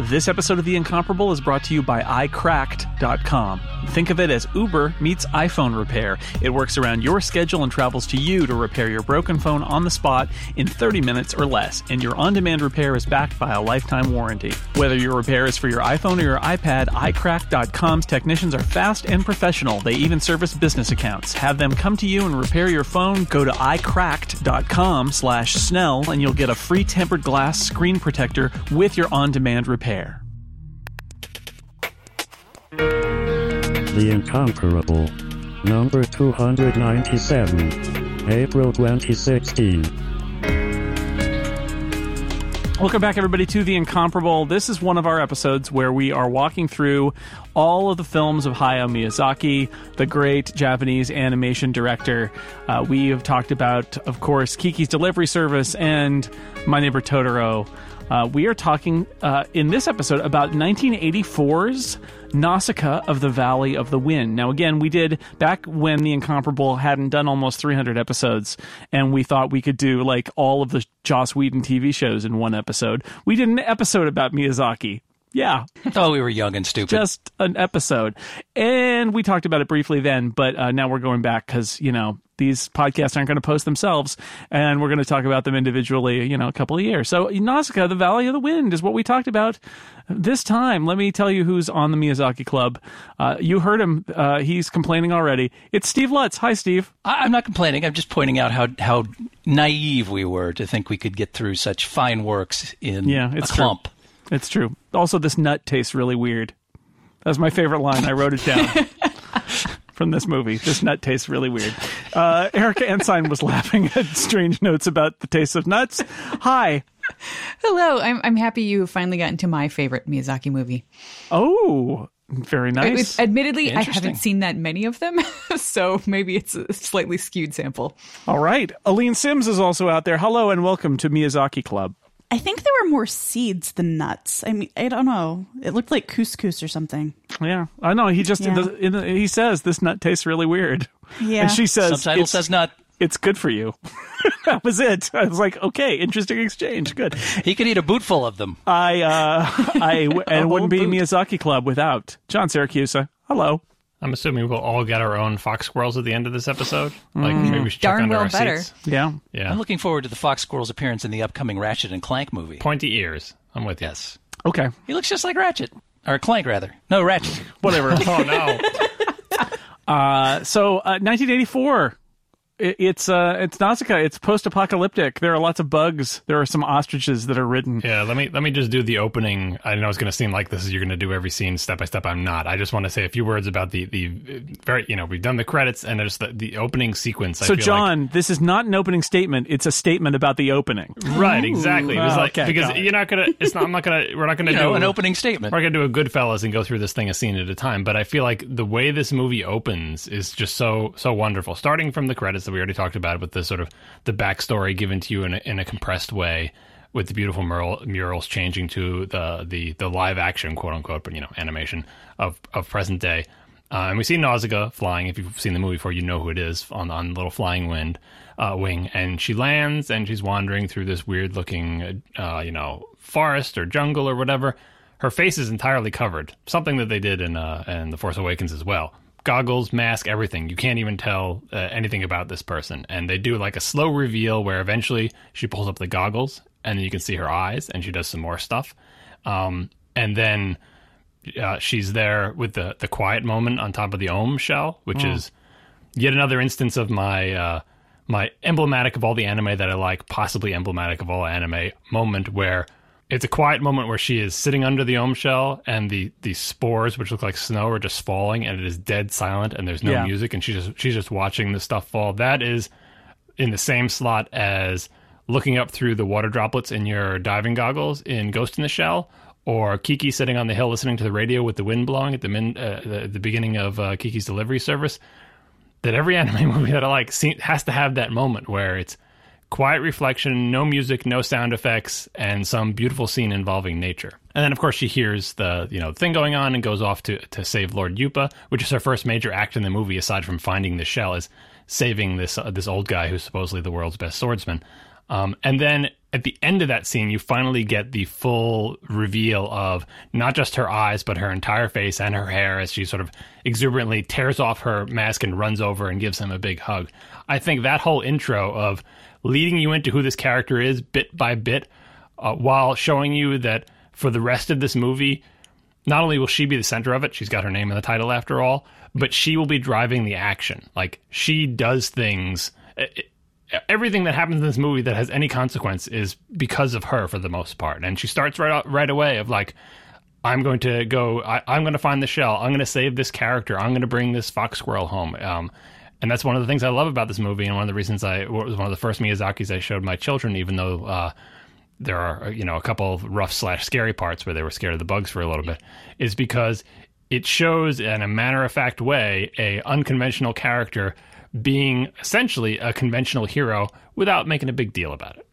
This episode of The Incomparable is brought to you by iCracked.com. Think of it as Uber meets iPhone repair. It works around your schedule and travels to you to repair your broken phone on the spot in 30 minutes or less, and your on demand repair is backed by a lifetime warranty. Whether your repair is for your iPhone or your iPad, iCracked.com's technicians are fast and professional. They even service business accounts. Have them come to you and repair your phone. Go to iCracked.com slash Snell and you'll get a free tempered glass screen protector with your on demand repair. The Incomparable. Number 297. April 2016. Welcome back, everybody, to The Incomparable. This is one of our episodes where we are walking through all of the films of Hayao Miyazaki, the great Japanese animation director. Uh, we have talked about, of course, Kiki's Delivery Service and My Neighbor Totoro. Uh, we are talking uh, in this episode about 1984's Nausicaa of the Valley of the Wind. Now, again, we did back when The Incomparable hadn't done almost 300 episodes, and we thought we could do like all of the Joss Whedon TV shows in one episode. We did an episode about Miyazaki. Yeah, Oh, we were young and stupid. just an episode. And we talked about it briefly then, but uh, now we're going back because, you know, these podcasts aren't going to post themselves, and we're going to talk about them individually, you know, a couple of years. So, Nausicaa, the Valley of the Wind, is what we talked about this time. Let me tell you who's on the Miyazaki Club. Uh, you heard him. Uh, he's complaining already. It's Steve Lutz. Hi, Steve. I- I'm not complaining. I'm just pointing out how how naive we were to think we could get through such fine works in Yeah, it's a true. clump. It's true. Also, this nut tastes really weird. That's my favorite line. I wrote it down from this movie. This nut tastes really weird. Uh, Erica Ensign was laughing at strange notes about the taste of nuts. Hi. Hello, I'm I'm happy you finally got into my favorite Miyazaki movie. Oh, very nice. admittedly, I haven't seen that many of them, so maybe it's a slightly skewed sample. All right. Aleen Simms is also out there. Hello and welcome to Miyazaki Club. I think there were more seeds than nuts. I mean, I don't know. It looked like couscous or something. Yeah, I know. He just Yeah. in the, he says this nut tastes really weird. Yeah. and she says Subtitle it's, says not. it's good for you. that was it. I was like, okay, interesting exchange. Good. He could eat a bootful of them. I uh, I w- and it wouldn't be boot. Miyazaki Club without John Siracusa. Hello. I'm assuming we'll all get our own fox squirrels at the end of this episode. Like maybe we should check Darn under well our better. seats. Yeah. Yeah, I'm looking forward to the Fox Squirrel's appearance in the upcoming Ratchet and Clank movie. pointy ears. I'm with you. Yes, Okay. he looks just like Ratchet or Clank rather. No, Ratchet. Whatever. Oh no! uh, so uh, 1984. It, it's uh, it's Nausicaa. It's post-apocalyptic. There are lots of bugs. There are some ostriches that are ridden. yeah, let me let me just do the opening. I know it's going to seem like this is you're going to do every scene step by step. I'm not. I just want to say a few words about the the very you know we've done the credits and just the, the opening sequence. I So, feel like- John, this is not an opening statement. It's a statement about the opening. right? Exactly. It was like okay, because you're not gonna. It's not. I'm not gonna. We're not gonna You do know, an opening statement. We're gonna do a Goodfellas and go through this thing a scene at a time, but I feel like the way this movie opens is just so so wonderful. Starting from the credits that we already talked about, it, with the sort of the backstory given to you in a, in a compressed way, with the beautiful mural, murals changing to the the the live action quote unquote, but you know animation of of present day. Uh, and we see Nausicaa flying. If you've seen the movie before, you know who it is on on little flying wind uh, wing, and she lands and she's wandering through this weird looking, uh, you know, forest or jungle or whatever. Her face is entirely covered, something that they did in uh, in The Force Awakens as well. Goggles, mask, everything. You can't even tell uh, anything about this person. And they do like a slow reveal where eventually she pulls up the goggles and then you can see her eyes and she does some more stuff. Um, and then uh, she's there with the the quiet moment on top of the Ohm shell, which is yet another instance of my uh, my emblematic of all the anime that I like, possibly emblematic of all anime moment where it's a quiet moment where she is sitting under the Ohm shell and the the spores, which look like snow, are just falling, and it is dead silent, and there's no Yeah. music, and she's just she's just watching the stuff fall. That is in the same slot as looking up through the water droplets in your diving goggles in Ghost in the Shell, or Kiki sitting on the hill listening to the radio with the wind blowing at the min, uh, the, the beginning of uh, Kiki's Delivery Service. That every anime movie that I like has to have that moment where it's quiet reflection, no music, no sound effects, and some beautiful scene involving nature. And then, of course, she hears the you know thing going on and goes off to to save Lord Yupa, which is her first major act in the movie, aside from finding the shell, is saving this uh, this old guy who's supposedly the world's best swordsman. Um, and then at the end of that scene, you finally get the full reveal of not just her eyes, but her entire face and her hair as she sort of exuberantly tears off her mask and runs over and gives him a big hug. I think that whole intro of leading you into who this character is bit by bit, uh, while showing you that for the rest of this movie, not only will she be the center of it, she's got her name in the title after all, but she will be driving the action. Like she does things. It, everything that happens in this movie that has any consequence is because of her for the most part. And she starts right out, right away of like, I'm going to go. I, am going to find the shell. I'm going to save this character. I'm going to bring this fox squirrel home. Um, and that's one of the things I love about this movie, and one of the reasons I was one of the first Miyazaki's I showed my children, even though uh, there are you know a couple rough slash scary parts where they were scared of the bugs for a little bit, is because it shows in a matter of fact way a unconventional character being essentially a conventional hero without making a big deal about it.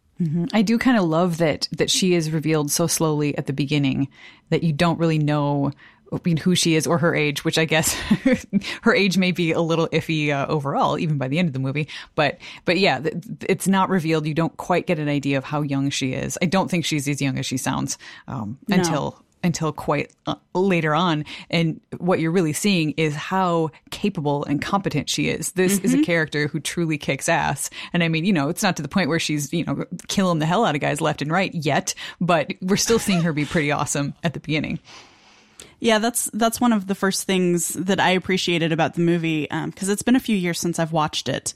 I do kind of love that that she is revealed so slowly at the beginning that you don't really know Mean, who she is or her age, which I guess her age may be a little iffy uh, overall, even by the end of the movie. But but yeah, it's not revealed. You don't quite get an idea of how young she is. I don't think she's as young as she sounds um, No. until until quite uh, later on. And what you're really seeing is how capable and competent she is. This is a character who truly kicks ass. And I mean, you know, it's not to the point where she's, you know, killing the hell out of guys left and right yet, but we're still seeing her be pretty awesome at the beginning. Yeah, that's that's one of the first things that I appreciated about the movie because it's been a few years since I've watched it.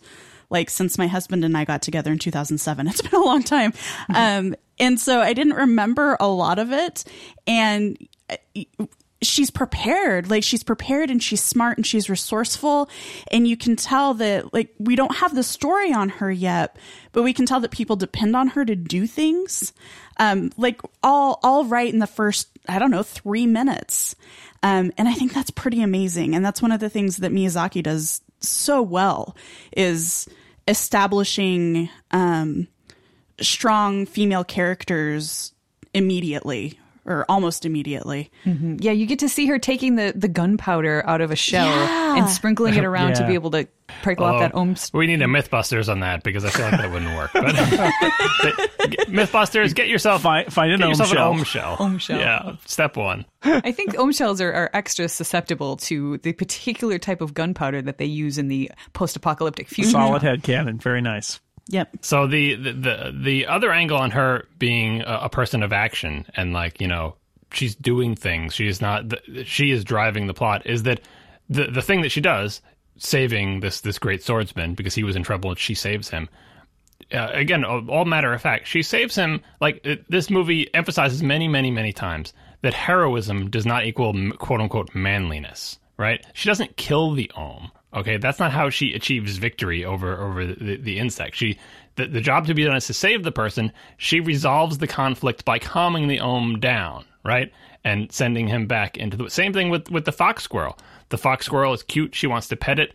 Like since my husband and I got together in 2007, it's been a long time, um, and so I didn't remember a lot of it. And uh, she's prepared, like she's prepared and she's smart and she's resourceful, and you can tell that like we don't have the story on her yet, but we can tell that people depend on her to do things. Um, like all all right in the first I don't know three minutes, um, and I think that's pretty amazing. And that's one of the things that Miyazaki does so well is establishing um, strong female characters immediately or almost immediately. Mm-hmm. Yeah, you get to see her taking the, the gunpowder out of a shell Yeah. and sprinkling it around to be able to prickle off Oh, that ohm. we need a MythBusters on that because I feel like that wouldn't work. But MythBusters, get yourself Find, find an get ohm yourself shell. an ohm shell. Ohm shell. Yeah, step one. I think ohm shells are, are extra susceptible to the particular type of gunpowder that they use in the post-apocalyptic future. Solid headcanon. Very nice. Yep. So the the the, the other angle on her being a, a person of action and like you know she's doing things. She is not. She is driving the plot. Is that the the thing that she does, saving this this great swordsman because he was in trouble and she saves him. Uh, again, all all matter of fact, she saves him. Like it, this movie emphasizes many, many, many times that heroism does not equal quote unquote manliness. Right? She doesn't kill the Ohm. Okay, that's not how she achieves victory over over the, the insect. She the, the job to be done is to save the person. She resolves the conflict by calming the Ohm down, right, and sending him back into the same thing with with the fox squirrel. The fox squirrel is cute. She wants to pet it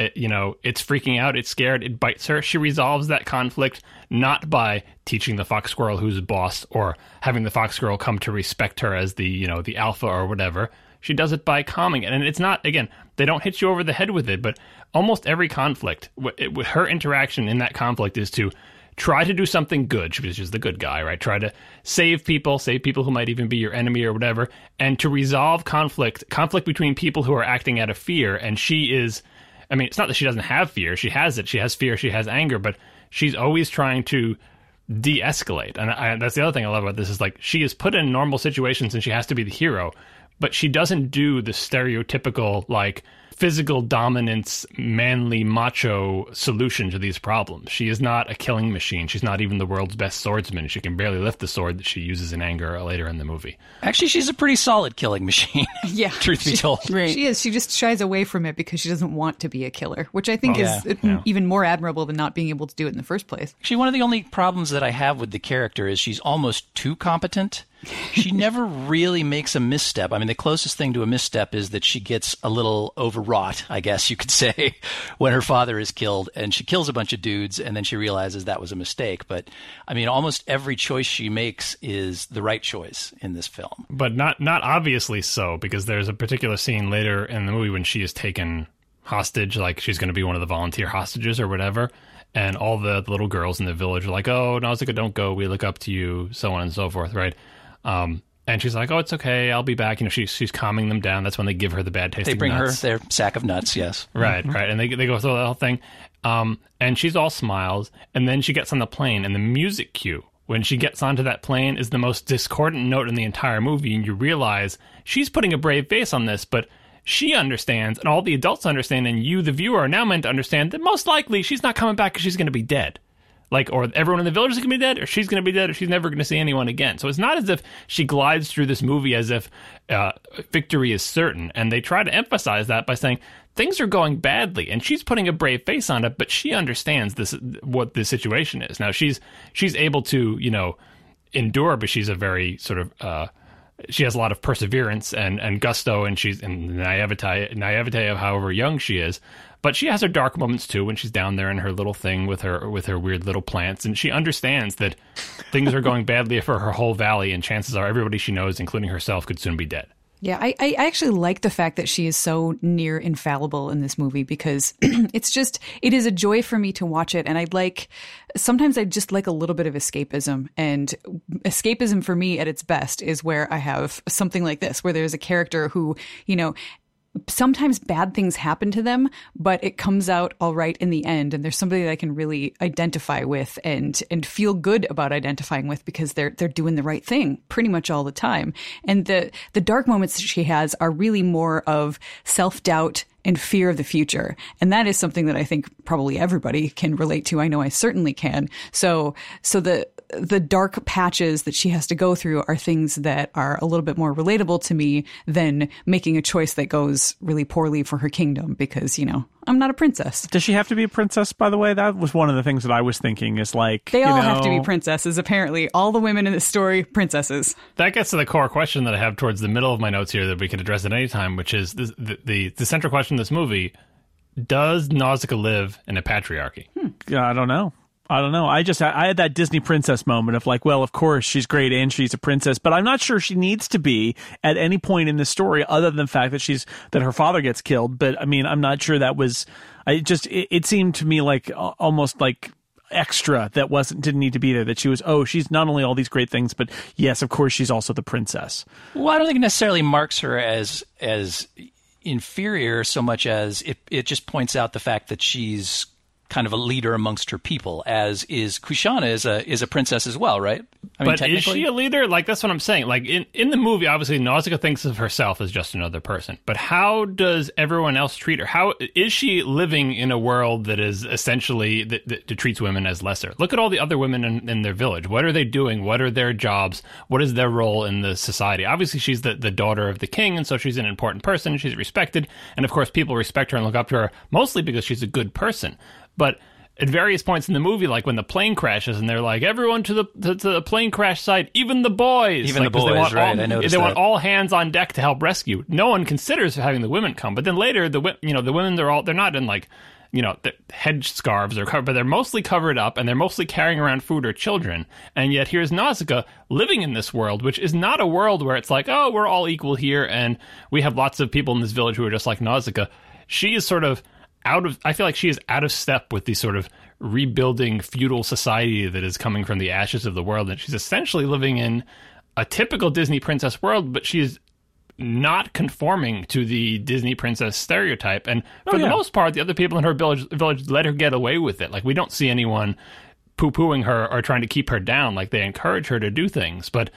it, you know, it's freaking out, it's scared, it bites her. She resolves that conflict not by teaching the fox squirrel who's boss or having the fox squirrel come to respect her as the, you know, the alpha or whatever. She does it by calming it. And it's not, again, they don't hit you over the head with it, but almost every conflict, it- with her interaction in that conflict is to try to do something good, She's is the good guy, right? Try to save people, save people who might even be your enemy or whatever, and to resolve conflict, conflict between people who are acting out of fear. And she is, I mean, it's not that she doesn't have fear. She has it. She has fear. She has anger, but she's always trying to de-escalate. And I, that's the other thing I love about this is like she is put in normal situations and she has to be the hero, but she doesn't do the stereotypical like physical dominance, manly, macho solution to these problems. She is not a killing machine. She's not even the world's best swordsman. She can barely lift the sword that she uses in anger later in the movie. Actually, she's a pretty solid killing machine. Yeah. truth be told. Right. She is. She just shies away from it because she doesn't want to be a killer, which I think Well, is yeah, yeah. even more admirable than not being able to do it in the first place. Actually, one of the only problems that I have with the character is she's almost too competent. She never really makes a misstep. I mean, the closest thing to a misstep is that she gets a little overwrought, I guess you could say, when her father is killed and she kills a bunch of dudes and then she realizes that was a mistake. But I mean, almost every choice she makes is the right choice in this film. but not not obviously so because there's a particular scene later in the movie when she is taken hostage like she's going to be one of the volunteer hostages or whatever and all the, little girls in the village are like, "Oh, Nausicaa, don't go. We look up to you," so on and so forth, right? Um, and she's like, "Oh, it's okay. I'll be back." You know, she's she's calming them down. That's when they give her the bad taste. They bring her their sack of nuts. Yes, Right, right. And they they go through the whole thing. Um, and she's all smiles, and then she gets on the plane, and the music cue when she gets onto that plane is the most discordant note in the entire movie, and you realize she's putting a brave face on this, but she understands, and all the adults understand, and you, the viewer, are now meant to understand that most likely she's not coming back because she's going to be dead. Like, or everyone in the village is going to be dead, or she's going to be dead, or she's never going to see anyone again. So it's not as if she glides through this movie as if uh, victory is certain. And they try to emphasize that by saying things are going badly, and she's putting a brave face on it, but she understands this what the situation is. Now she's she's able to you know endure, but she's a very sort of uh, she has a lot of perseverance and, and gusto, and she's and naivete naivete of however young she is. But she has her dark moments too when she's down there in her little thing with her with her weird little plants, and she understands that things are going badly for her whole valley, and chances are everybody she knows, including herself, could soon be dead. Yeah, I, I actually like the fact that she is so near infallible in this movie because it's just, it is a joy for me to watch it. And I like, sometimes I just like a little bit of escapism. And escapism for me at its best is where I have something like this, where there's a character who, you know, sometimes bad things happen to them, but it comes out all right in the end. And there's somebody that I can really identify with and and feel good about identifying with because they're they're doing the right thing pretty much all the time. And the the dark moments that she has are really more of self doubt and fear of the future. And that is something that I think probably everybody can relate to. I know I certainly can. So, so the, the dark patches that she has to go through are things that are a little bit more relatable to me than making a choice that goes really poorly for her kingdom because, you know, I'm not a princess. Does she have to be a princess, by the way? That was one of the things that I was thinking is like. They you all know, have to be princesses, apparently. All the women in this story, princesses. That gets to the core question that I have towards the middle of my notes here that we could address at any time, which is the the, the, the central question of this movie: Does Nausicaa live in a patriarchy? Hmm. Yeah, I don't know. I don't know. I just I had that Disney princess moment of like, well, of course she's great and she's a princess, but I'm not sure she needs to be at any point in the story other than the fact that she's that her father gets killed. But I mean, I'm not sure that was. I just it, it seemed to me like uh, almost like extra that wasn't didn't need to be there that she was oh she's not only all these great things but yes of course she's also the princess Well, I don't think it necessarily marks her as as inferior so much as it it just points out the fact that she's kind of a leader amongst her people, as is Kushana is a is a princess as well, right? I but is she a leader? Like that's what I'm saying. Like in, in the movie, obviously Nausicaa thinks of herself as just another person. But how does everyone else treat her? How is she living in a world that is essentially that, that, that treats women as lesser? Look at all the other women in, in their village. What are they doing? What are their jobs? What is their role in the society? Obviously, she's the, the daughter of the king, and so she's an important person. She's respected, and of course, people respect her and look up to her mostly because she's a good person. But at various points in the movie, like when the plane crashes, and they're like, "Everyone to the to, to the plane crash site, even the boys, Even Like, the boys, want right, all- I noticed they want all hands on deck to help rescue. No one considers having the women come, but then later, the you know the women they're all they're not in like you know the head scarves or covered, but they're mostly covered up and they're mostly carrying around food or children. And yet here's Nausicaa living in this world, which is not a world where it's like, oh, we're all equal here, and we have lots of people in this village who are just like Nausicaa. She is sort of out of I feel like she is out of step with the sort of rebuilding feudal society that is coming from the ashes of the world and she's essentially living in a typical Disney princess world but she is not conforming to the Disney princess stereotype. And for oh, the yeah. most part the other people in her village village let her get away with it. Like we don't see anyone poo-pooing her or trying to keep her down. Like they encourage her to do things. But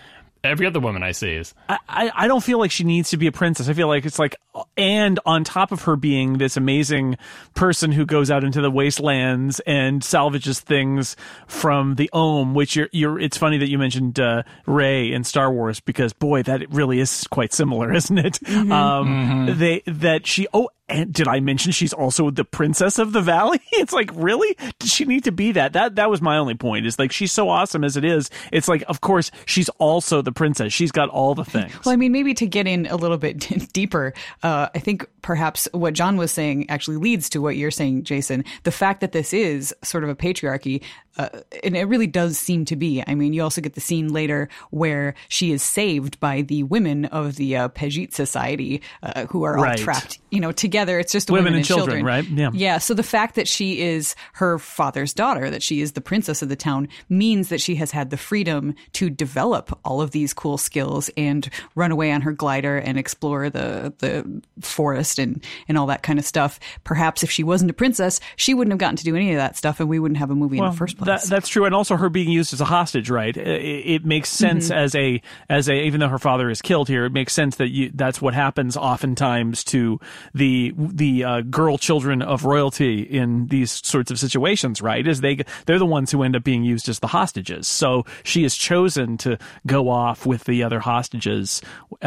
every other woman I see is I, I I don't feel like she needs to be a princess. I feel like it's like, and on top of her being this amazing person who goes out into the wastelands and salvages things from the Ohm, which you're, you're it's funny that you mentioned uh, Rey in Star Wars because boy, that really is quite similar, isn't it? Um, They that she oh. And did I mention she's also the princess of the valley? It's like, really? Did she need to be that? That that was my only point. Is like she's so awesome as it is. It's like, of course, she's also the princess. She's got all the things. Well, I mean, maybe to get in a little bit deeper, uh, I think perhaps what John was saying actually leads to what you're saying, Jason. The fact that this is sort of a patriarchy, uh, and it really does seem to be. I mean, you also get the scene later where she is saved by the women of the uh, Pejite Society, uh, who are all Right. trapped, you know, together together. It's just Women women, and children, right? Yeah. Yeah. So the fact that she is her father's daughter, that she is the princess of the town, means that she has had the freedom to develop all of these cool skills and run away on her glider and explore the the forest and and all that kind of stuff. Perhaps if she wasn't a princess, she wouldn't have gotten to do any of that stuff, and we wouldn't have a movie in the first place. That, that's true, and also her being used as a hostage, right? It, it makes sense Mm-hmm. as a as a even though her father is killed here, it makes sense that you, that's what happens oftentimes to the the uh, girl children of royalty in these sorts of situations, right? Is they they're the ones who end up being used as the hostages. So she is chosen to go off with the other hostages uh,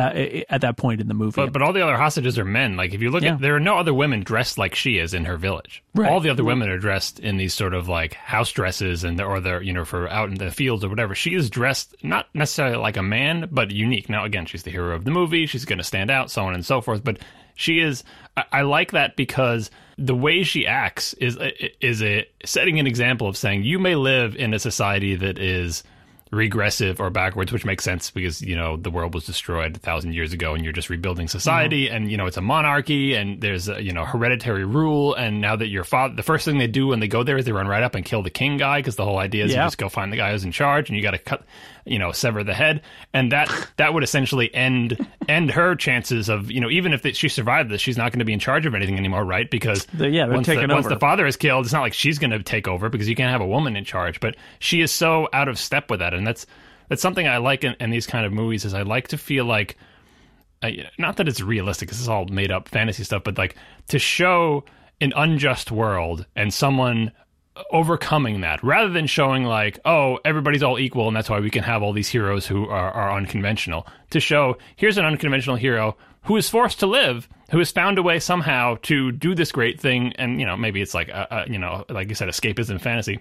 at that point in the movie. But, but all the other hostages are men. Like if you look Yeah. at, there are no other women dressed like she is in her village. Right. All the other women are dressed in these sort of like house dresses and or they're you know for out in the fields or whatever. She is dressed not necessarily like a man, but unique. Now again, she's the hero of the movie. She's going to stand out, so on and so forth. But she is. I, I like that because the way she acts is is a setting an example of saying you may live in a society that is regressive or backwards, which makes sense because you know the world was destroyed a thousand years ago, and you're just rebuilding society, mm-hmm. and you know it's a monarchy, and there's a, you know hereditary rule, and now that your father, the first thing they do when they go there is they run right up and kill the king guy because the whole idea is Yeah. you just go find the guy who's in charge, and you got to cut, you know, sever the head, and that that would essentially end end her chances of you know even if she survived this, she's not going to be in charge of anything anymore, right? Because The- yeah, they're once, taking the, once the father is killed, it's not like she's going to take over because you can't have a woman in charge. But she is so out of step with that, and that's that's something I like in, in these kind of movies. Is I like to feel like, not that it's realistic, this is all made up fantasy stuff, but like to show an unjust world and someone overcoming that rather than showing like oh everybody's all equal and that's why we can have all these heroes who are, are unconventional. To show here's an unconventional hero who is forced to live who has found a way somehow to do this great thing and you know maybe it's like a, a, you know like you said escapism fantasy.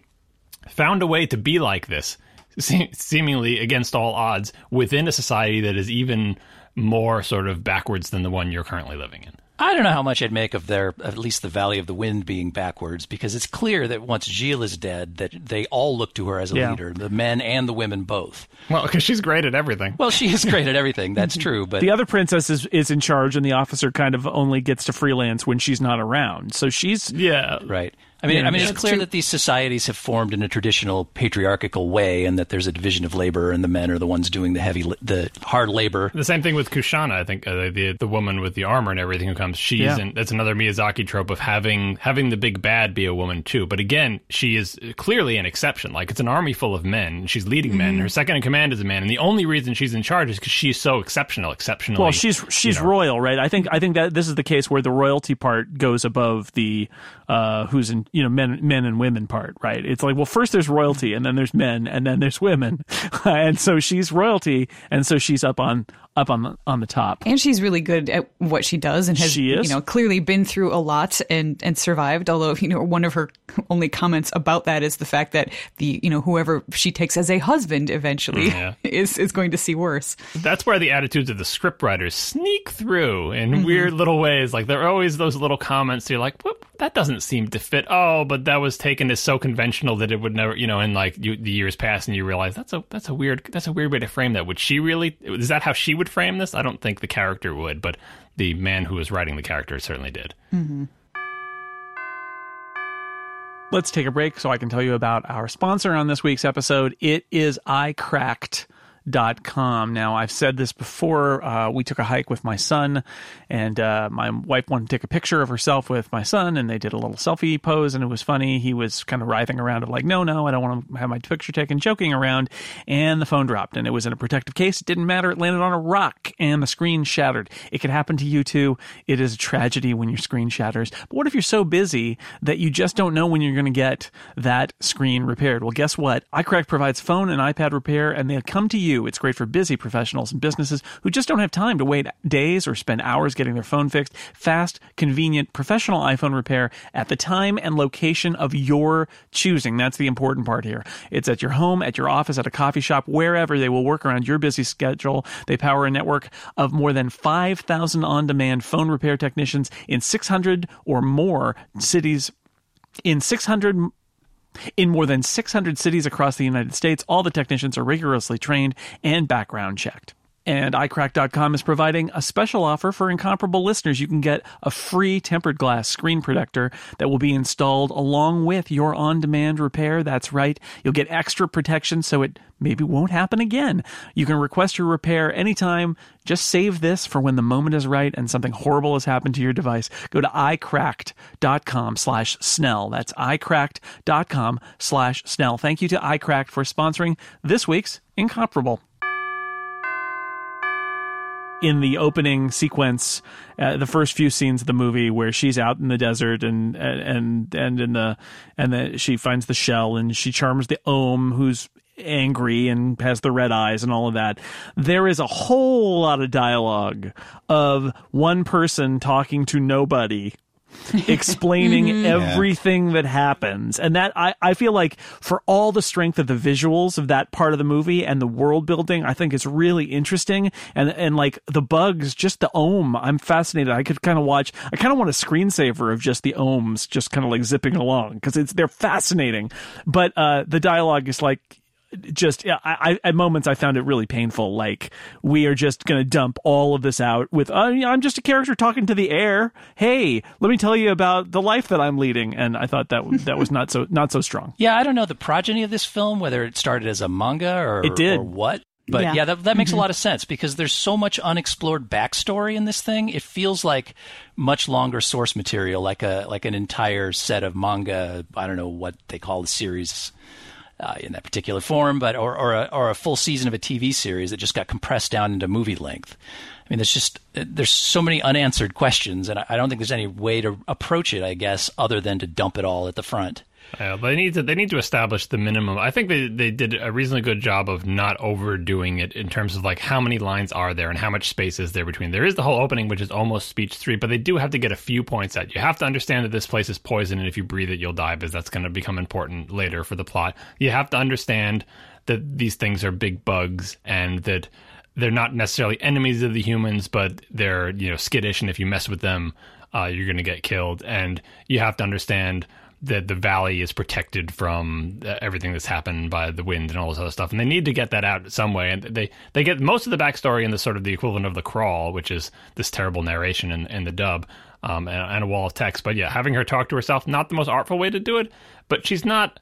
Found a way to be like this se- seemingly against all odds within a society that is even more sort of backwards than the one you're currently living in I don't know how much I'd make of their, at least the Valley of the Wind being backwards, because it's clear that once Jihl is dead, that they all look to her as a Yeah. leader, the men and the women both. well because she's great at everything Well, she is great at everything. That's true, but the other princess is, is in charge, and the officer kind of only gets to freelance when she's not around. So she's yeah Right. I mean, Yeah, I mean, it's clear true. that these societies have formed in a traditional patriarchal way, and that there's a division of labor, and the men are the ones doing the heavy, the hard labor. The same thing with Kushana. I think uh, the the woman with the armor and everything who comes. She's Yeah. in, that's another Miyazaki trope of having having the big bad be a woman too. But again, she is clearly an exception. Like it's an army full of men. and She's leading men. Her second in command is a man, and the only reason she's in charge is because she's so exceptional. Exceptionally. Well, she's she's you know. royal, right? I think I think that this is the case where the royalty part goes above the uh, who's in you know men men and women part, right? It's like well, first there's royalty, and then there's men, and then there's women, and so she's royalty, and so she's up on up on the on the top. And she's really good at what she does and has She is. you know clearly been through a lot and and survived although you know one of her only comments about that is the fact that the you know whoever she takes as a husband eventually mm, Yeah. is is going to see worse. That's where the attitudes of the scriptwriters sneak through in mm-hmm. weird little ways. Like there are always those little comments. You're like, "Whoop, that doesn't seem to fit. Oh, but that was taken as so conventional that it would never, you know. And like you, the years pass, and you realize that's a that's a weird that's a weird way to frame that. Would she really? Is that how she would frame this? I don't think the character would, but the man who was writing the character certainly did. Mm-hmm. Let's take a break so I can tell you about our sponsor on this week's episode. It is iCracked. Dot com. Now, I've said this before. Uh, we took a hike with my son, and uh, my wife wanted to take a picture of herself with my son, and they did a little selfie pose, and it was funny. He was kind of writhing around, of like, no, no, I don't want to have my picture taken, joking around, and the phone dropped, and it was in a protective case. It didn't matter. It landed on a rock, and the screen shattered. It could happen to you too. It is a tragedy when your screen shatters. But what if you're so busy that you just don't know when you're going to get that screen repaired? Well, guess what? iCracked provides phone and iPad repair, and they come to you. It's great for busy professionals and businesses who just don't have time to wait days or spend hours getting their phone fixed. Fast, convenient, professional iPhone repair at the time and location of your choosing. That's the important part here. It's at your home, at your office, at a coffee shop, wherever they will work around your busy schedule. They power a network of more than 5,000 on demand phone repair technicians in 600 or more cities in 600 in more than 600 cities across the United States, all the technicians are rigorously trained and background checked. And iCracked.com is providing a special offer for incomparable listeners. You can get a free tempered glass screen protector that will be installed along with your on demand repair. That's right. You'll get extra protection so it maybe won't happen again. You can request your repair anytime. Just save this for when the moment is right and something horrible has happened to your device. Go to iCracked.com slash Snell. That's iCracked.com slash Snell. Thank you to iCracked for sponsoring this week's Incomparable in the opening sequence, uh, the first few scenes of the movie where she's out in the desert and and and in the and the, she finds the shell and she charms the ohm who's angry and has the red eyes and all of that. There is a whole lot of dialogue of one person talking to nobody explaining Mm-hmm. everything that happens. And that I, I feel like for all the strength of the visuals of that part of the movie and the world building, I think it's really interesting. And and like the bugs, just the ohm, I'm fascinated. I could kind of watch I kind of want a screensaver of just the ohms just kind of like zipping along because it's they're fascinating. But uh the dialogue is like just yeah, I, I at moments I found it really painful. Like we are just going to dump all of this out with uh, I'm just a character talking to the air. Hey, let me tell you about the life that I'm leading, and I thought that that was not so not so strong. Yeah, I don't know the progeny of this film, whether it started as a manga or, It did. or what. But Yeah. yeah, that, that makes a lot of sense because there's so much unexplored backstory in this thing. It feels like much longer source material, like a like an entire set of manga. I don't know what they call the series uh, in that particular form, but or or a, or a full season of a TV series that just got compressed down into movie length. I mean, there's just there's so many unanswered questions, and I, I don't think there's any way to approach it. I guess other than to dump it all at the front. But they need to they need to establish the minimum. I think they they did a reasonably good job of not overdoing it in terms of like how many lines are there and how much space is there between. There is the whole opening, which is almost speech three, but they do have to get a few points at. You have to understand that this place is poison, and if you breathe it, you'll die, because that's going to become important later for the plot. You have to understand that these things are big bugs and that they're not necessarily enemies of the humans, but they're you know skittish, and if you mess with them, uh, you're going to get killed. And you have to understand that the valley is protected from uh, everything that's happened by the wind and all this other stuff, and they need to get that out some way. And they they get most of the backstory in the sort of the equivalent of the crawl, which is this terrible narration in, in the dub. Um, and, and a wall of text, but yeah, having her talk to herself, not the most artful way to do it, but she's not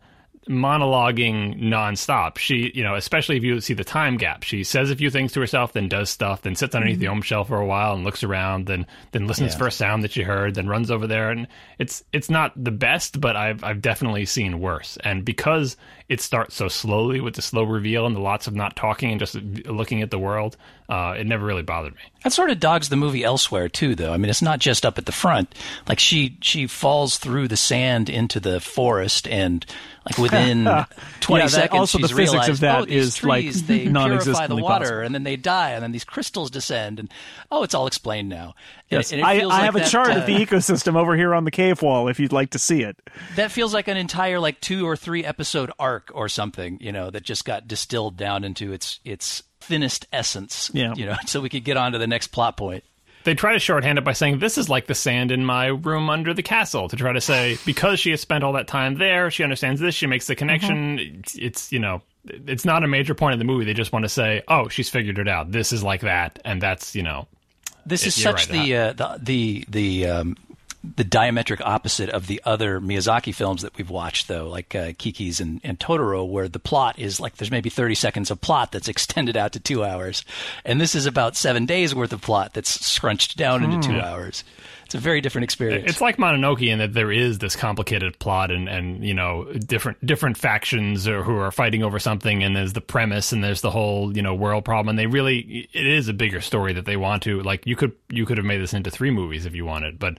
monologuing nonstop. She, you know, especially if you see the time gap, she says a few things to herself, then does stuff, then sits underneath the mm-hmm. ohm shell for a while and looks around, then then listens Yeah. for a sound that she heard, then runs over there, and it's it's not the best, but I've I've definitely seen worse. And because it starts so slowly with the slow reveal and the lots of not talking and just looking at the world, uh, it never really bothered me. That sort of dogs the movie elsewhere too, though. I mean, it's not just up at the front. Like she she falls through the sand into the forest, and like within twenty Yeah, that- seconds, also the physics realized, of that oh, these is, like, trees, they purify the water, possible. and then they die, and then these crystals descend, and oh, it's all explained now. And- Yes, and it I, feels I like have a chart uh, of the ecosystem over here on the cave wall if you'd like to see it. that feels like an entire like two or three episode arc or something, you know, that just got distilled down into its its thinnest essence. Yeah. You know, so we could get on to the next plot point. they try to shorthand it by saying this is like the sand in my room under the castle to try to say because she has spent all that time there she understands this she makes the connection it's, it's you know it's not a major point of the movie they just want to say oh she's figured it out this is like that and that's you know This is such right, the, uh, the the the um, the diametric opposite of the other Miyazaki films that we've watched, though, like uh, Kiki's and, and Totoro, where the plot is like there's maybe 30 seconds of plot that's extended out to two hours, and this is about seven days worth of plot that's scrunched down into two hours. It's a very different experience. it's like Mononoke in that there is this complicated plot and, and you know different different factions or who are fighting over something and there's the premise and there's the whole you know world problem and they really it is a bigger story that they want to like you could you could have made this into three movies if you wanted but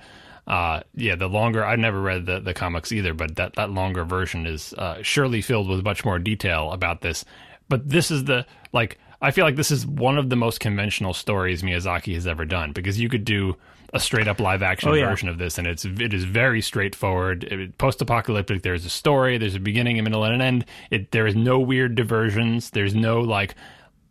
uh, yeah the longer I never read the, the comics either but that that longer version is uh, surely filled with much more detail about this but this is the like I feel like this is one of the most conventional stories Miyazaki has ever done because you could do a straight up live action Oh, yeah. version of this and it's it is very straightforward. Post-apocalyptic there's a story there's a beginning a middle and an end. It there is no weird diversions. There's no like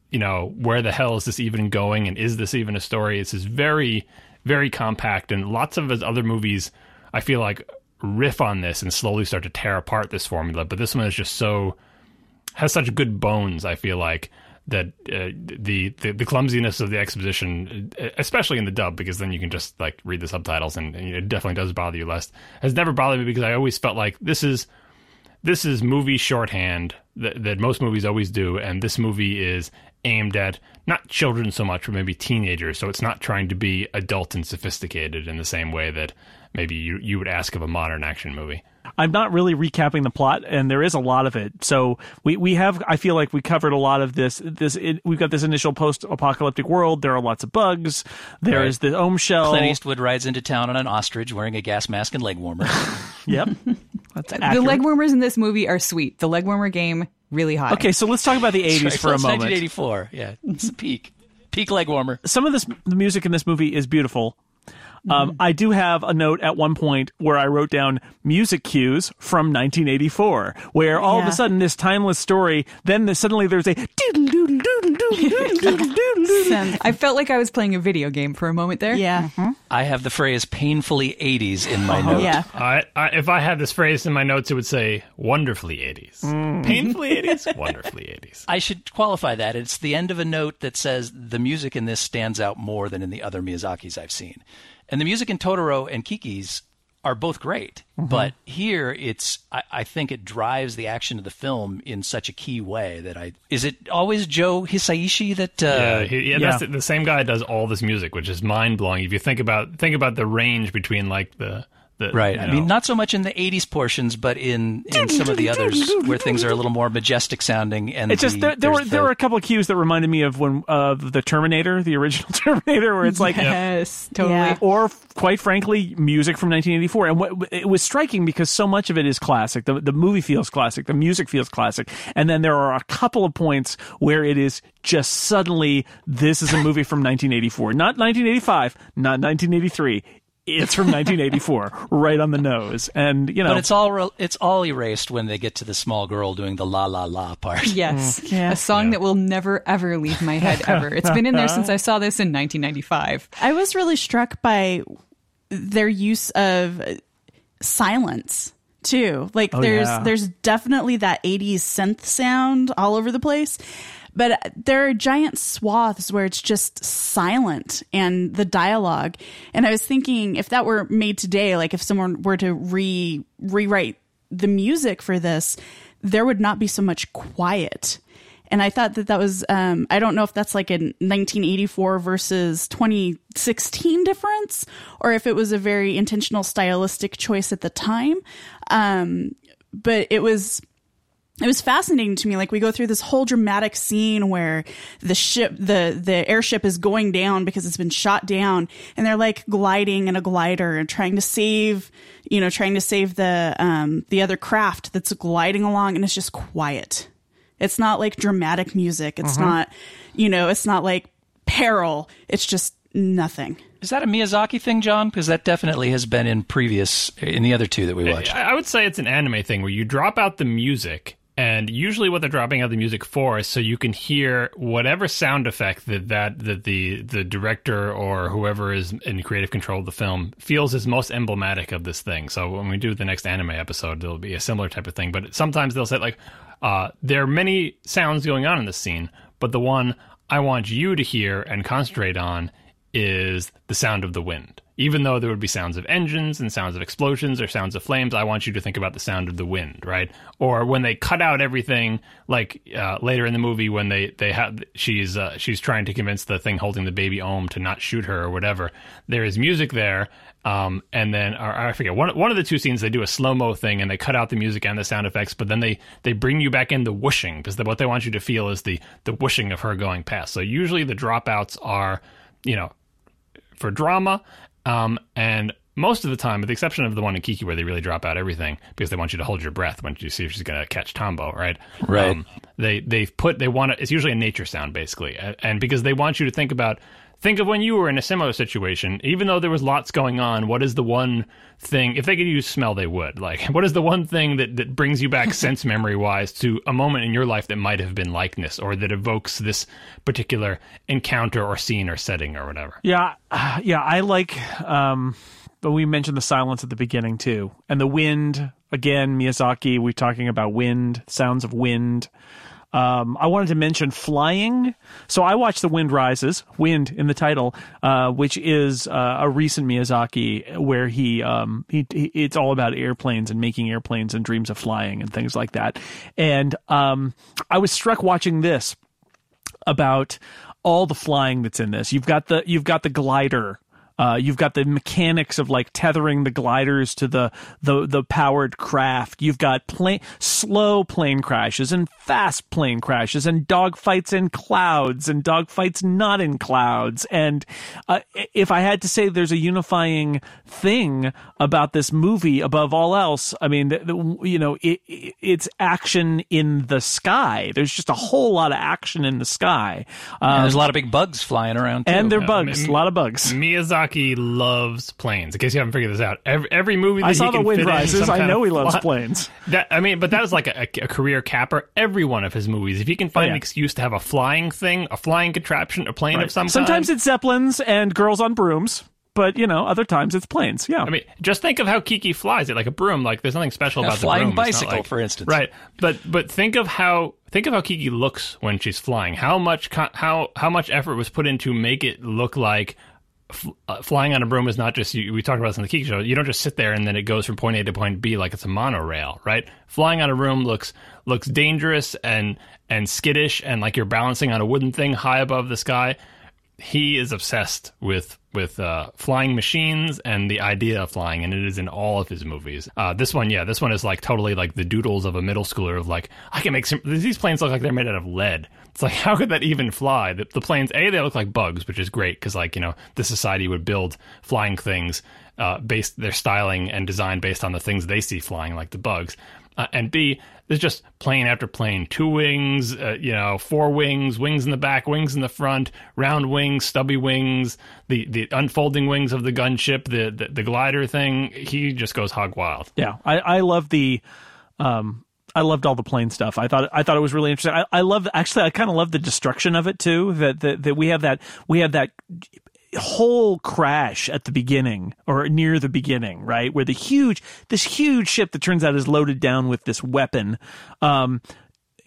you know where the hell is this even going and is this even a story? It's just very very compact and lots of his other movies i feel like riff on this and slowly start to tear apart this formula but this one is just so has such good bones i feel like that uh, the, the the clumsiness of the exposition, uh, especially in the dub, because then you can just like read the subtitles, and, and it definitely does bother you less. Has never bothered me because I always felt like this is this is movie shorthand that, that most movies always do, and this movie is aimed at not children so much, but maybe teenagers. So it's not trying to be adult and sophisticated in the same way that maybe you you would ask of a modern action movie. I'm not really recapping the plot, and there is a lot of it. So we, we have, I feel like we covered a lot of this. This it, we've got this initial post-apocalyptic world. There are lots of bugs. There Right. is the Ohm shell. Clint Eastwood rides into town on an ostrich wearing a gas mask and leg warmer. Yep, that's The leg warmers in this movie are sweet. The leg warmer game really hot. Okay, so let's talk about the 80s Right, for a that's moment. 1984. Yeah, it's a peak. Peak leg warmer. some of this the music in this movie is beautiful. Um, Mm-hmm. I do have a note at one point where I wrote down music cues from 1984, where all of a sudden this timeless story, then the, suddenly there's a doodle doodle doodle doodle doodle doodle doodle. Synth. I felt like I was playing a video game for a moment there. Yeah. I have the phrase painfully 80s in my note. Yeah. I, I, if I had this phrase in my notes, it would say "wonderfully 80s," painfully 80s, wonderfully 80s. I should qualify that. It's the end of a note that says the music in this stands out more than in the other Miyazakis I've seen. And the music in Totoro and Kiki's are both great. But here it's I, I think it drives the action of the film in such a key way that I is it always Joe Hisaishi that uh, Yeah, he, yeah, that's the, the same guy does all this music, which is mind blowing. If you think about think about the range between like the the Right. you I know- mean, not so much in the 80s portions, but in, in some of the others where things are a little more majestic sounding. And It's just there, there were there's there were a couple of cues that reminded me of when of the Terminator, the original Terminator, where it's like Yes, totally. Yeah. or quite frankly, music from 1984. And what it was striking because so much of it is classic. The the movie feels classic, the music feels classic, and then there are a couple of points where it is just suddenly this is a movie from 1984, not 1985, not 1983. It's from 1984, right on the nose, and you know. But it's all re- it's all erased when they get to the small girl doing the la la la part. Yes, mm. Yeah. a song that will never ever leave my head ever. It's been in there since I saw this in 1995. I was really struck by their use of silence too. Like oh, there's yeah. there's definitely that 80s synth sound all over the place. But there are giant swaths where it's just silent and the dialogue. And I was thinking if that were made today, like if someone were to re rewrite the music for this, there would not be so much quiet. And I thought that that was, um, I don't know if that's like a 1984 versus 2016 difference, or if it was a very intentional stylistic choice at the time. Um, but it was, it was fascinating to me. Like we go through this whole dramatic scene where the ship, the the airship is going down because it's been shot down, and they're like gliding in a glider and trying to save, you know, trying to save the um the other craft that's gliding along, and it's just quiet. It's not like dramatic music. It's not, you know, it's not like peril. It's just nothing. Is that a Miyazaki thing, John? Because that definitely has been in previous in the other two that we watched. I I would say it's an anime thing where you drop out the music, and usually what they're dropping out the music for is so you can hear whatever sound effect that that, that the the director or whoever is in creative control of the film feels is most emblematic of this thing. So when we do the next anime episode, there'll be a similar type of thing. But sometimes they'll say like, uh, there are many sounds going on in this scene, but the one I want you to hear and concentrate on is the sound of the wind. Even though there would be sounds of engines and sounds of explosions or sounds of flames, I want you to think about the sound of the wind, right? Or when they cut out everything, like uh, later in the movie when they they have she's uh, she's trying to convince the thing holding the baby Ohm to not shoot her or whatever. There is music there, um, and then or, I forget one one of the two scenes they do a slow mo thing and they cut out the music and the sound effects, but then they they bring you back in the whooshing because what they want you to feel is the the whooshing of her going past. So usually the dropouts are, you know, for drama. Um, and most of the time, with the exception of the one in Kiki where they really drop out everything because they want you to hold your breath when you see if she's going to catch Tombo, right? Right. Um, they they've put they want it. It's usually a nature sound basically, and because they want you to think about think of when you were in a similar situation. Even though there was lots going on, what is the one thing? If they could use smell, they would. Like, what is the one thing that that brings you back sense memory wise to a moment in your life that might have been likeness or that evokes this particular encounter or scene or setting or whatever? Yeah, uh, yeah, I like. Um, but we mentioned the silence at the beginning too, and the wind again. Miyazaki, we're talking about wind, sounds of wind. Um, I wanted to mention flying. So I watched The Wind Rises, Wind in the title, uh, which is uh, a recent Miyazaki where he, um, he, he it's all about airplanes and making airplanes and dreams of flying and things like that. And um, I was struck watching this about all the flying that's in this. You've got the you've got the glider uh, you've got the mechanics of like tethering the gliders to the the the powered craft. You've got plane slow plane crashes and fast plane crashes and dogfights in clouds and dogfights not in clouds. And uh, if I had to say there's a unifying thing about this movie above all else, I mean, the, the, you know, it, it, it's action in the sky. There's just a whole lot of action in the sky. And Um, there's a lot of big bugs flying around too. and they're Yeah, bugs, A lot of bugs. Miyazaki loves planes. In case you haven't figured this out, every, every movie that I he saw the can wind rises. I know he loves plot- planes. That I mean, but that was like a, a career capper. Every one of his movies, if he can find Oh, yeah. an excuse to have a flying thing, a flying contraption, a plane of some kind. Sometimes kind. it's zeppelins and girls on brooms, but you know, other times it's planes. Yeah. I mean, just think of how Kiki flies it like a broom. Like there's nothing special A about flying the broom. It's not bicycle, like- for instance. Right, but but think of how think of how Kiki looks when she's flying. How much how how much effort was put into make it look like. Uh, flying on a broom is not just you, we talked about this on the Kiki show. You don't just sit there and then it goes from point A to point B like it's a monorail, right? Flying on a broom looks looks dangerous and and skittish and like you're balancing on a wooden thing high above the sky he is obsessed with with uh, flying machines and the idea of flying, and it is in all of his movies. Uh, this one, yeah, this one is like totally like the doodles of a middle schooler of like I can make some. These planes look like they're made out of lead. It's like how could that even fly? The, the planes, a they look like bugs, which is great because like you know the society would build flying things uh, based their styling and design based on the things they see flying, like the bugs. Uh, and B, there's just plane after plane, two wings, uh, you know, four wings, wings in the back, wings in the front, round wings, stubby wings, the the unfolding wings of the gunship, the the, the glider thing. He just goes hog wild. Yeah, I, I love the, um, I loved all the plane stuff. I thought I thought it was really interesting. I, I love actually I kind of love the destruction of it too. That, that that we have that we have that whole crash at the beginning or near the beginning, right? Where the huge this huge ship that turns out is loaded down with this weapon. Um,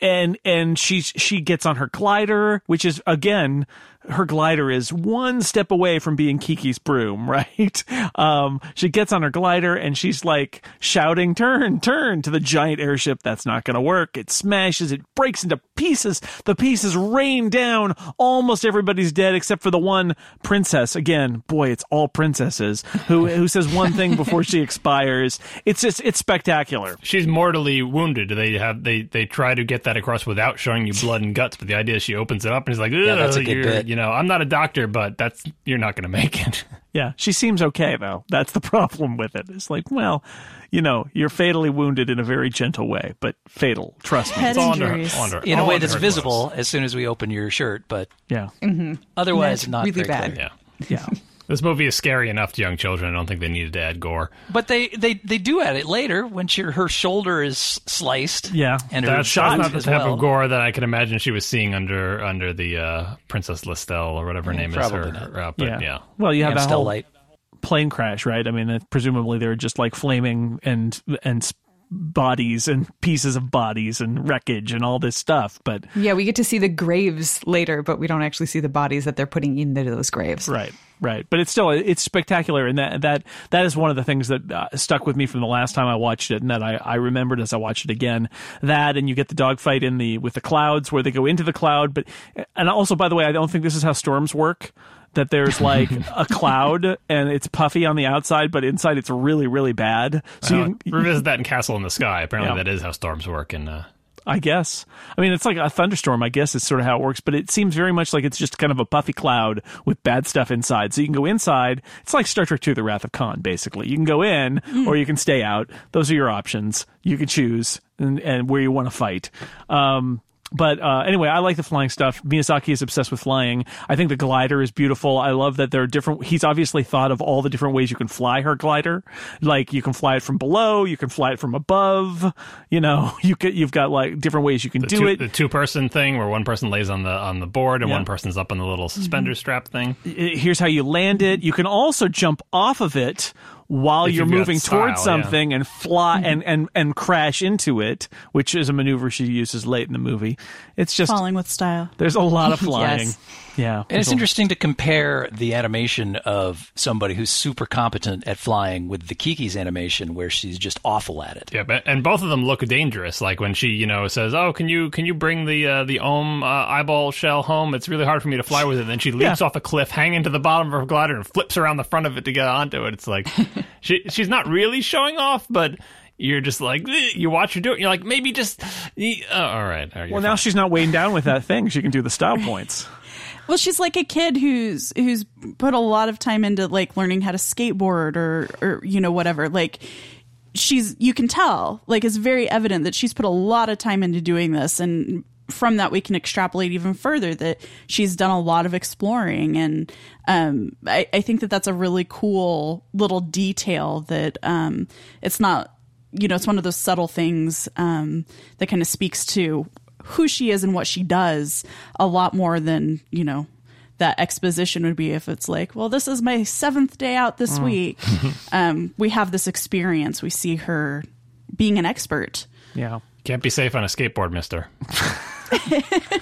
and and she she gets on her glider, which is again her glider is one step away from being Kiki's broom, right? Um, she gets on her glider and she's like shouting, "Turn, turn!" to the giant airship. That's not going to work. It smashes. It breaks into pieces. The pieces rain down. Almost everybody's dead except for the one princess. Again, boy, it's all princesses who who says one thing before she expires. It's just it's spectacular. She's mortally wounded. They have they they try to get that across without showing you blood and guts, but the idea is she opens it up and is like, Yeah, that's a good you're- bit. You know, I'm not a doctor, but that's you're not going to make it. Yeah, she seems okay though. That's the problem with it. It's like, well, you know, you're fatally wounded in a very gentle way, but fatal. Trust me. Head It's all under her- injuries. all under- in a way that's visible clothes. as soon as we open your shirt, but Yeah, mm-hmm. otherwise not really very bad. clear. Yeah, yeah. This movie is scary enough to young children. I don't think they needed to add gore. But they, they, they do add it later when she, her shoulder is sliced. Yeah. and her That's, shot not the type well. of gore that I can imagine she was seeing under under the uh, Princess Listel or whatever her name is. probably Her, not. her, uh, but yeah. yeah. Well, you have that whole light. plane crash, right? I mean, presumably they're just like flaming and and s- bodies and pieces of bodies and wreckage and all this stuff. But Yeah, we get to see the graves later, but we don't actually see the bodies that they're putting into those graves. Right, right. But it's still it's spectacular, and that that that is one of the things that uh, stuck with me from the last time I watched it, and that I, I remembered as I watched it again. That and you get the dogfight in the with the clouds where they go into the cloud, but and also by the way, I don't think this is how storms work. That there's like a cloud and it's puffy on the outside, but inside it's really really bad. So Uh, you, revisit that in Castle in the Sky. Apparently, Yeah. that is how storms work. And uh, I guess. I mean, it's like a thunderstorm, I guess is sort of how it works, but it seems very much like it's just kind of a puffy cloud with bad stuff inside. So you can go inside. It's like Star Trek II, The Wrath of Khan, basically. You can go in or you can stay out. Those are your options. You can choose and, and where you want to fight. Um, but uh, anyway, I like the flying stuff. Miyazaki is obsessed with flying. I think the glider is beautiful. I love that there are different. He's obviously thought of all the different ways you can fly her glider. Like you can fly it from below, you can fly it from above. You know, you can, you've got like different ways you can the do two, it. the two person thing where one person lays on the on the board and Yeah. one person's up on the little suspender strap thing. here's how you land it. You can also jump off of it while If you're moving style, towards yeah. something and fly mm-hmm. and, and and crash into it, which is a maneuver she uses late in the movie. It's just Falling with style. there's a lot of flying. Yes. Yeah, And it's interesting to compare the animation of somebody who's super competent at flying with the Kiki's animation, where she's just awful at it. Yeah, but, and both of them look dangerous. Like when she, you know, says, "Oh, can you can you bring the uh, the Ohm uh, eyeball shell home? It's really hard for me to fly with it." And then she leaps Yeah. off a cliff, hanging to the bottom of her glider, and flips around the front of it to get onto it. It's like she she's not really showing off, but you're just like "Eh," you watch her do it. You're like maybe just oh, all right. all right, Well, you're now fine. she's not weighing down with that thing. She can do the style points. Well, she's like a kid who's who's put a lot of time into like learning how to skateboard or or you know whatever. Like she's you can tell like it's very evident that she's put a lot of time into doing this and from that we can extrapolate even further that she's done a lot of exploring and um, I, I think that that's a really cool little detail that um, it's not you know it's one of those subtle things um, that kind of speaks to who she is and what she does a lot more than you know that exposition would be if it's like well this is my seventh day out this week um, we have this experience we see her being an expert Yeah. can't be safe on a skateboard, Mister.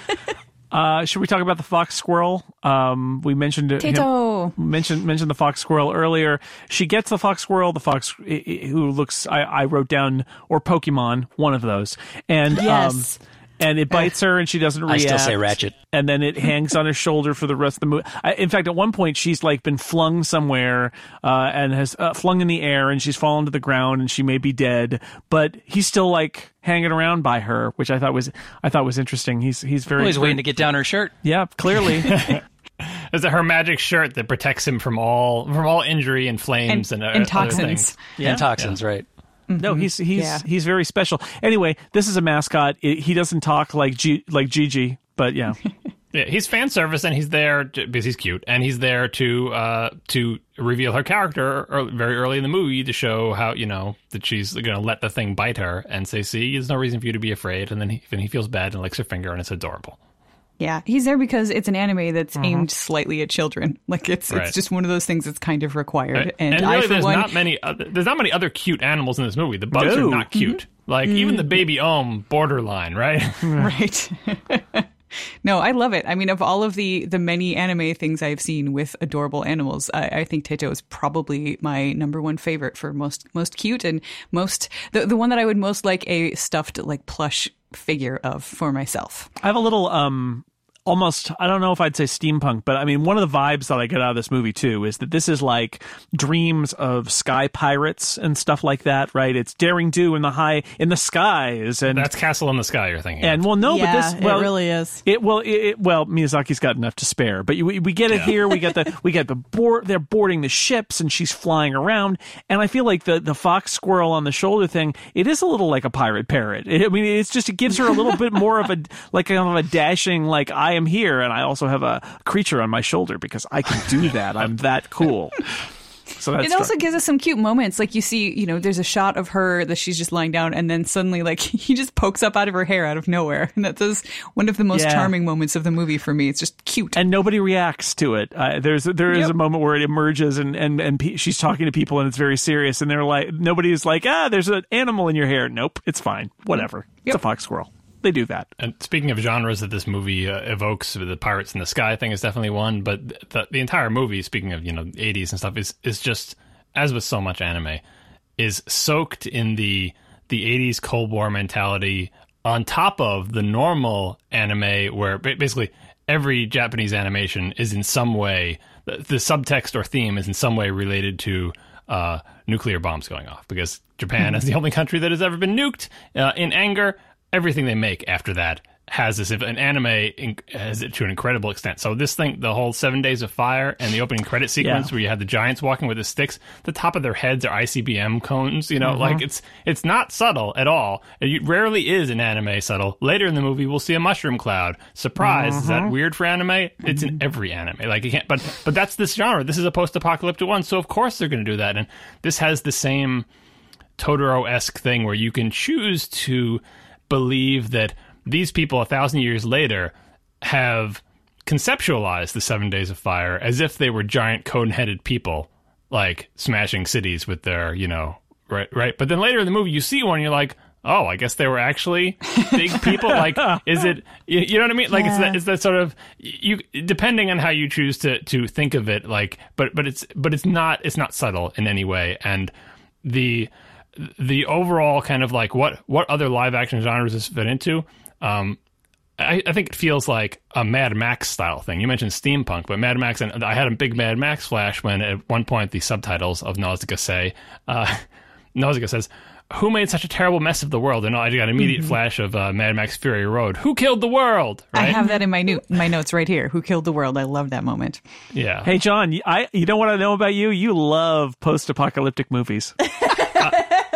Uh, should we talk about the fox squirrel? Um, we mentioned it. him- Teto. mentioned mentioned the fox squirrel earlier. She gets the fox squirrel, the fox i- i- who looks. I, I wrote down or Pokemon, one of those, and Yes. um, and it bites her, and she doesn't react. I still say Ratchet. and then it hangs on her shoulder for the rest of the movie. I, in fact, at one point, she's like been flung somewhere uh, and has uh, flung in the air, and she's fallen to the ground, and she may be dead, but he's still like hanging around by her, which I thought was I thought was interesting. He's he's very Well, he's very- waiting to get down her shirt. yeah, clearly. Is it her magic shirt that protects him from all from all injury and flames and, uh, and other toxins. things? And toxins, right? No, he's he's Yeah. he's very special. Anyway, this is a mascot. I he doesn't talk like G, like Jiji, but yeah, Yeah, he's fan service, and he's there to, because he's cute, and he's there to uh, to reveal her character ear- very early in the movie to show how you know that she's going to let the thing bite her and say, "See, there's no reason for you to be afraid." And then he, and he feels bad and licks her finger, and it's adorable. Yeah, he's there because it's an anime that's mm-hmm. aimed slightly at children. Like it's Right. it's just one of those things that's kind of required. and, And, really, I, for there's one, not many. Other, there's not many other cute animals in this movie. The bugs No. are not cute. Mm-hmm. Like even the mm. baby Ohm, borderline, right? right. no, I love it. I mean, of all of the the many anime things I've seen with adorable animals, I, I think Teto is probably my number one favorite for most most cute and most the the one that I would most like a stuffed like plush figure of for myself. I have a little um almost I don't know if I'd say steampunk, but I mean one of the vibes that I get out of this movie too is that this is like dreams of sky pirates and stuff like that, right? It's daring do in the high in the skies and That's Castle in the Sky. You're thinking. and well no, yeah but this well it really is It well, it, it, well, Miyazaki's got enough to spare, but we, we get it here. We get the we get the board. They're boarding the ships, and she's flying around. And I feel like the the fox squirrel on the shoulder thing. It is a little like a pirate parrot. It, I mean, it's just it gives her a little bit more of a like kind of a dashing like I am here, and I also have a creature on my shoulder because I can do that. I'm that cool. So that's It also gives us some cute moments. Like you see, you know, there's a shot of her that she's just lying down, and then suddenly, like he just pokes up out of her hair out of nowhere, and that's just one of the most Yeah. charming moments of the movie for me. It's just cute. and nobody reacts to it. Uh, there's there is Yep. a moment where it emerges and and and pe- she's talking to people and it's very serious and they're like nobody's like ah there's an animal in your hair. Nope, it's fine. Whatever. It's a fox squirrel. They do that. And speaking of genres that this movie uh, evokes, the Pirates in the Sky thing is definitely one. But the, the entire movie, speaking of you know '80s and stuff, is is just as with so much anime, is soaked in the the '80s Cold War mentality on top of the normal anime, where basically every Japanese animation is in some way the, the subtext or theme is in some way related to uh, nuclear bombs going off because Japan is the only country that has ever been nuked uh, in anger. Everything they make after that has this. If an anime has it to an incredible extent. So this thing, the whole Seven Days of Fire and the opening credit sequence Yeah. where you have the giants walking with the sticks, the top of their heads are ICBM cones. You know, Mm-hmm. like it's it's not subtle at all. It rarely is in anime subtle. Later in the movie, we'll see a mushroom cloud. Surprise! Is Mm-hmm. that weird for anime? It's in every anime. Like you can't. But but that's this genre. This is a post-apocalyptic one, so of course they're going to do that. And this has the same Totoro esque thing where you can choose to believe that these people a thousand years later have conceptualized the seven days of fire as if they were giant cone headed people like smashing cities with their, you know, right, right. But then later in the movie, you see one, you're like, oh, I guess they were actually big people. like, is it, you, you know what I mean? Like, it's that, it's that sort of you, depending on how you choose to to think of it. Like, but but it's but it's not it's not subtle in any way, and the the overall kind of like what what other live action genres this fit into? Um, I, I think it feels like a Mad Max style thing. You mentioned steampunk, but Mad Max, and I had a big Mad Max flash when at one point the subtitles of Nausicaa say, uh, Nausicaa says, who made such a terrible mess of the world? And I got an immediate flash of uh, Mad Max Fury Road. Who killed the world? I have that in my new my notes right here. Who killed the world? I love that moment. yeah. Hey, John, y- I you know what I know about you? You love post-apocalyptic movies.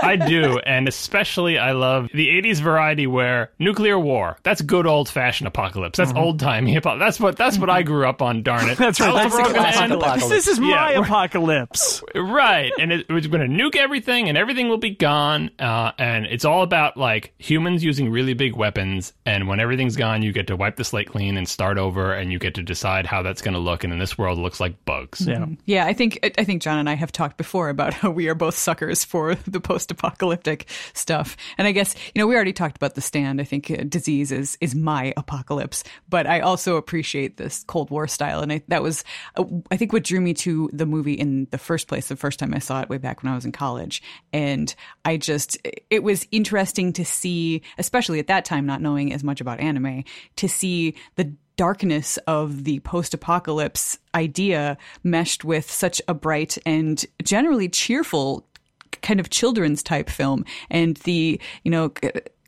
I do, and especially I love the '80s variety where nuclear war. That's good old fashioned apocalypse. That's old time hip hop. That's what that's what I grew up on. Darn it. That's right. How's the That's world classic end? apocalypse. This is my Yeah, apocalypse. Right, and it, it's going to nuke everything, and everything will be gone. Uh, and it's all about like humans using really big weapons. And when everything's gone, you get to wipe the slate clean and start over, and you get to decide how that's going to look. And in this world, it looks like bugs. Yeah. Yeah, I think I think John and I have talked before about how we are both suckers for the post-apocalyptic stuff. And I guess you know we already talked about the stand. I think uh, disease is is my apocalypse, but I also appreciate this Cold War style. And I, that was uh, I think what drew me to the movie in the first place. The first time I saw it way back when I was in college, and I just it was interesting to see, especially at that time, not knowing as much about anime, to see the darkness of the post apocalypse idea meshed with such a bright and generally cheerful kind of children's type film. And the you know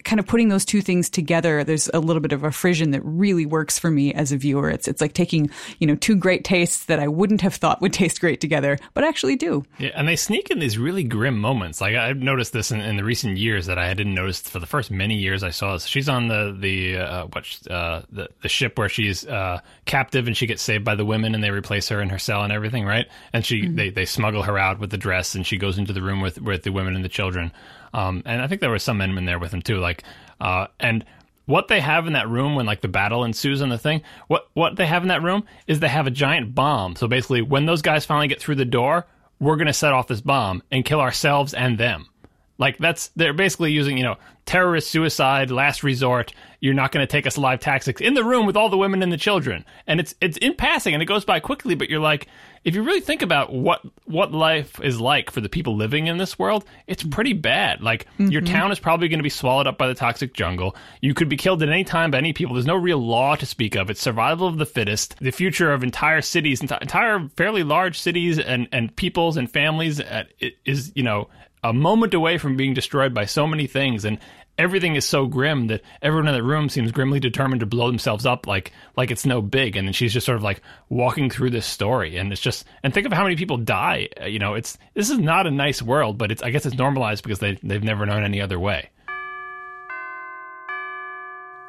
kind of putting those two things together there's a little bit of a frisson that really works for me as a viewer it's it's like taking you know two great tastes that I wouldn't have thought would taste great together but actually do Yeah, and they sneak in these really grim moments. Like I've noticed this in, in the recent years that I didn't notice for the first many years I saw this. She's on the the uh, what uh, the the ship where she's uh, captive and she gets saved by the women and they replace her in her cell and everything, right? And she they, they smuggle her out with the dress and she goes into the room with with the women and the children. Um, and I think there were some men in there with him too. Like uh, and what they have in that room when like the battle ensues on the thing what what they have in that room is they have a giant bomb so basically when those guys finally get through the door we're to set off this bomb and kill ourselves and them like that's they're basically using you know terrorist suicide last resort. You're not going to take us alive tactics in the room with all the women and the children. And it's it's in passing and it goes by quickly but you're like if you really think about what what life is like for the people living in this world it's pretty bad. Like your town is probably going to be swallowed up by the toxic jungle. You could be killed at any time by any people. There's no real law to speak of. It's survival of the fittest. The future of entire cities enti- entire fairly large cities and and peoples and families uh, is you know a moment away from being destroyed by so many things and everything is so grim that everyone in the room seems grimly determined to blow themselves up like like it's no big. And then she's just sort of like walking through this story. And it's just and think of how many people die. You know it's this is not a nice world but it's i guess it's normalized because they they've never known any other way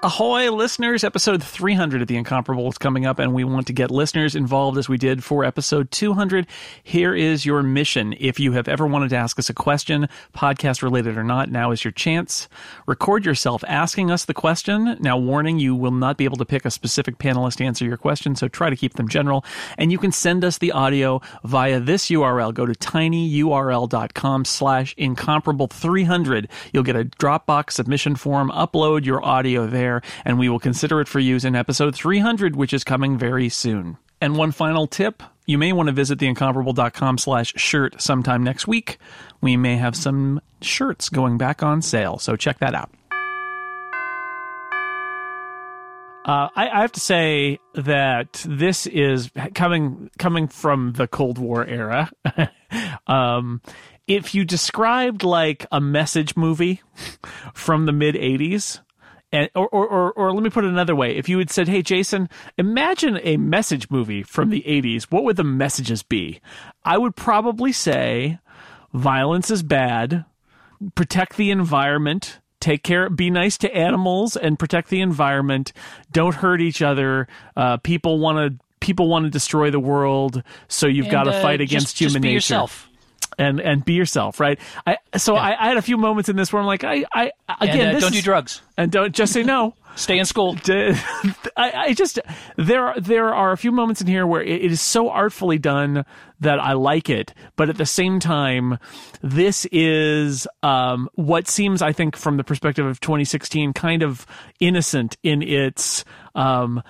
Ahoy, listeners! Episode 300 of The Incomparable is coming up, and we want to get listeners involved as we did for episode 200. Here is your mission. If you have ever wanted to ask us a question, podcast related or not, now is your chance. Record yourself asking us the question. Now, warning, you will not be able to pick a specific panelist to answer your question, so try to keep them general. And you can send us the audio via this URL. Go to tinyurl.com slash incomparable 300. You'll get a Dropbox submission form. Upload your audio there, and we will consider it for use in episode 300, which is coming very soon. And one final tip. You may want to visit theincomparable.com slash shirt sometime next week. We may have some shirts going back on sale, so check that out. Uh, I, I have to say that this is coming coming from the Cold War era. um, if you described like a message movie from the mid '80s, and or, or or or let me put it another way: if you had said, "Hey, Jason, imagine a message movie from the '80s," what would the messages be? I would probably say, "Violence is bad. Protect the environment." take care be nice to animals and protect the environment don't hurt each other uh, people want to people want to destroy the world so you've got to uh, fight against just human be nature yourself. And and be yourself, right? I so I, I had a few moments in this where I'm like, I I again, and uh, don't do drugs. and don't just say no. Stay in school. I, I just there are there are a few moments in here where it, it is so artfully done that I like it, but at the same time, this is um, what seems, I think, from the perspective of 2016, kind of innocent in its um,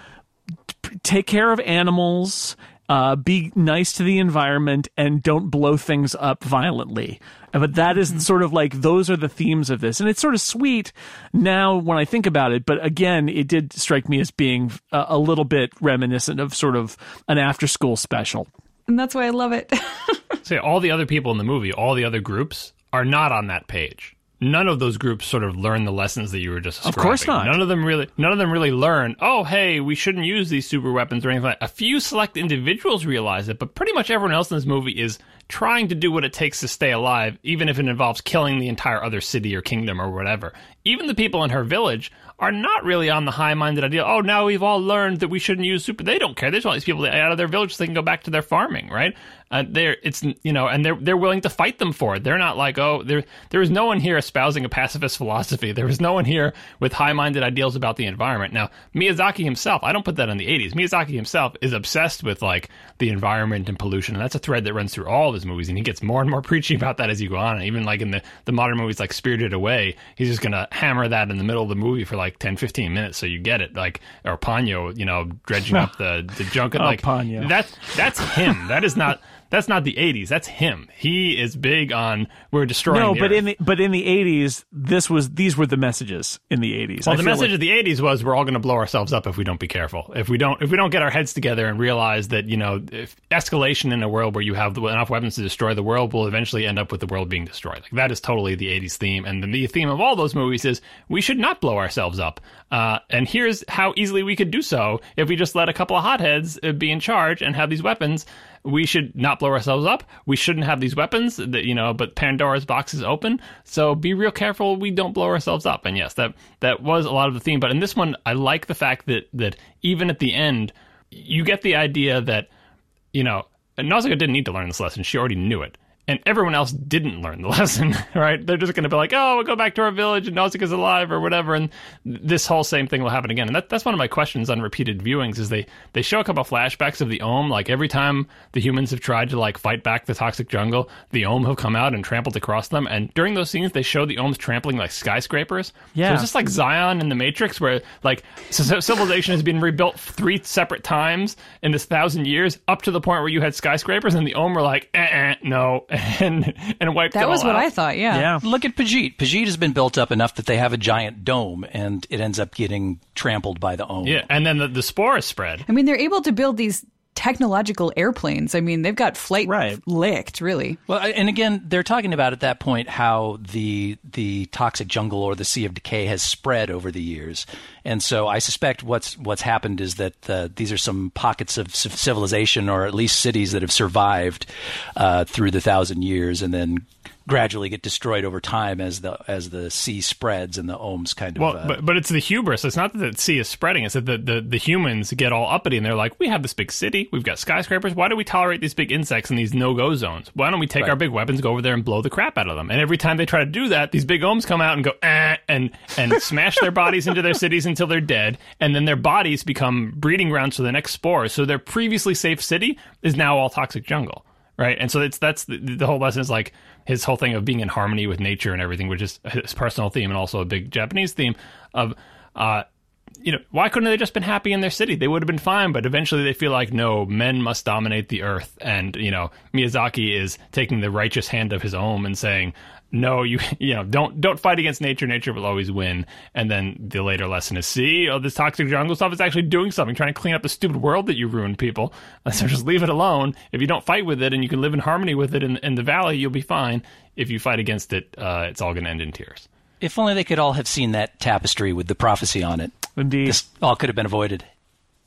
take care of animals. Uh, be nice to the environment and don't blow things up violently. But that is sort of like those are the themes of this, and it's sort of sweet now when I think about it. But again, it did strike me as being a, a little bit reminiscent of sort of an after-school special. And that's why I love it. Say all the other people in the movie, all the other groups are not on that page. None of those groups sort of learn the lessons that you were just Of course not. None of them really. None of them really learn. Oh, hey, we shouldn't use these super weapons or anything. like A few select individuals realize it, but pretty much everyone else in this movie is trying to do what it takes to stay alive, even if it involves killing the entire other city or kingdom or whatever. Even the people in her village are not really on the high-minded idea. Oh, now we've all learned that we shouldn't use super. They don't care. They just want these people out of their village so they can go back to their farming, right? Uh, they're it's you know, and they're they're willing to fight them for it. They're not like oh, there there is no one here espousing a pacifist philosophy. There is no one here with high-minded ideals about the environment. Now Miyazaki himself, I don't put that in the '80s. Miyazaki himself is obsessed with like the environment and pollution, and that's a thread that runs through all of his movies. And he gets more and more preachy about that as you go on. And even like in the the modern movies like Spirited Away, he's just gonna hammer that in the middle of the movie for like 10, 15 minutes so you get it. Like or Ponyo, you know, dredging up the the junk. Oh, like Ponyo. that that's him. That is not. That's not the '80s. That's him. He is big on we're destroying. No, the but Earth. in the but in the 80s, this was these were the messages in the 80s. Well, I the message like- of the '80s was we're all going to blow ourselves up if we don't be careful. If we don't, if we don't get our heads together and realize that you know, if escalation in a world where you have enough weapons to destroy the world will eventually end up with the world being destroyed. Like that is totally the '80s theme, and then the theme of all those movies is we should not blow ourselves up. Uh, and here's how easily we could do so if we just let a couple of hotheads uh, be in charge and have these weapons. We should not blow ourselves up. We shouldn't have these weapons that you know, but Pandora's box is open. So be real careful we don't blow ourselves up. And yes, that that was a lot of the theme. But in this one, I like the fact that that even at the end, you get the idea that you know, Nausicaa didn't need to learn this lesson. She already knew it. And everyone else didn't learn the lesson, right? They're just going to be like, oh, we'll go back to our village and Nausicaa's alive or whatever. And this whole same thing will happen again. And that, that's one of my questions on repeated viewings is they, they show a couple flashbacks of the Ohm. Like every time the humans have tried to like fight back the toxic jungle, the Ohm have come out and trampled across them. And during those scenes, they show the Ohms trampling like skyscrapers. Yeah. So it's just like Zion in the Matrix, where like civilization has been rebuilt three separate times in this thousand years, up to the point where you had skyscrapers, and the Ohm were like, eh, eh, no, and and wiped that it was what out. I thought. Yeah. yeah. Look at Pejite. Pejite has been built up enough that they have a giant dome, and it ends up getting trampled by the Ohm. Yeah, and then the, the spores spread. I mean, they're able to build these technological airplanes. I mean, they've got flight Right. licked, really. Well, and again, they're talking about at that point how the the toxic jungle or the Sea of Decay has spread over the years, and so I suspect what's what's happened is that uh, these are some pockets of civ- civilization, or at least cities that have survived uh, through the thousand years, and then gradually get destroyed over time as the as the sea spreads and the ohms kind of. Well, uh, but but it's the hubris. It's not that the sea is spreading. It's that the, the, the humans get all uppity and they're like, we have this big city, we've got skyscrapers. Why do we tolerate these big insects in these no go zones? Why don't we take Right. our big weapons, go over there and blow the crap out of them? And every time they try to do that, these big ohms come out and go eh, and and smash their bodies into their cities until they're dead, and then their bodies become breeding grounds for the next spores. So their previously safe city is now all toxic jungle. Right, and so it's that's the, the whole lesson is like his whole thing of being in harmony with nature and everything, which is his personal theme and also a big Japanese theme of, uh, you know, why couldn't they just been happy in their city? They would have been fine, but eventually they feel like no, men must dominate the earth, and you know, Miyazaki is taking the righteous hand of his own and saying, no, you you know, don't don't fight against nature. Nature will always win. And then the later lesson is, see, oh, this toxic jungle stuff is actually doing something, trying to clean up the stupid world that you ruined, people. So just leave it alone. If you don't fight with it and you can live in harmony with it in, in the valley, you'll be fine. If you fight against it, uh, it's all going to end in tears. if only they could all have seen that tapestry with the prophecy on it, Indeed. this all could have been avoided.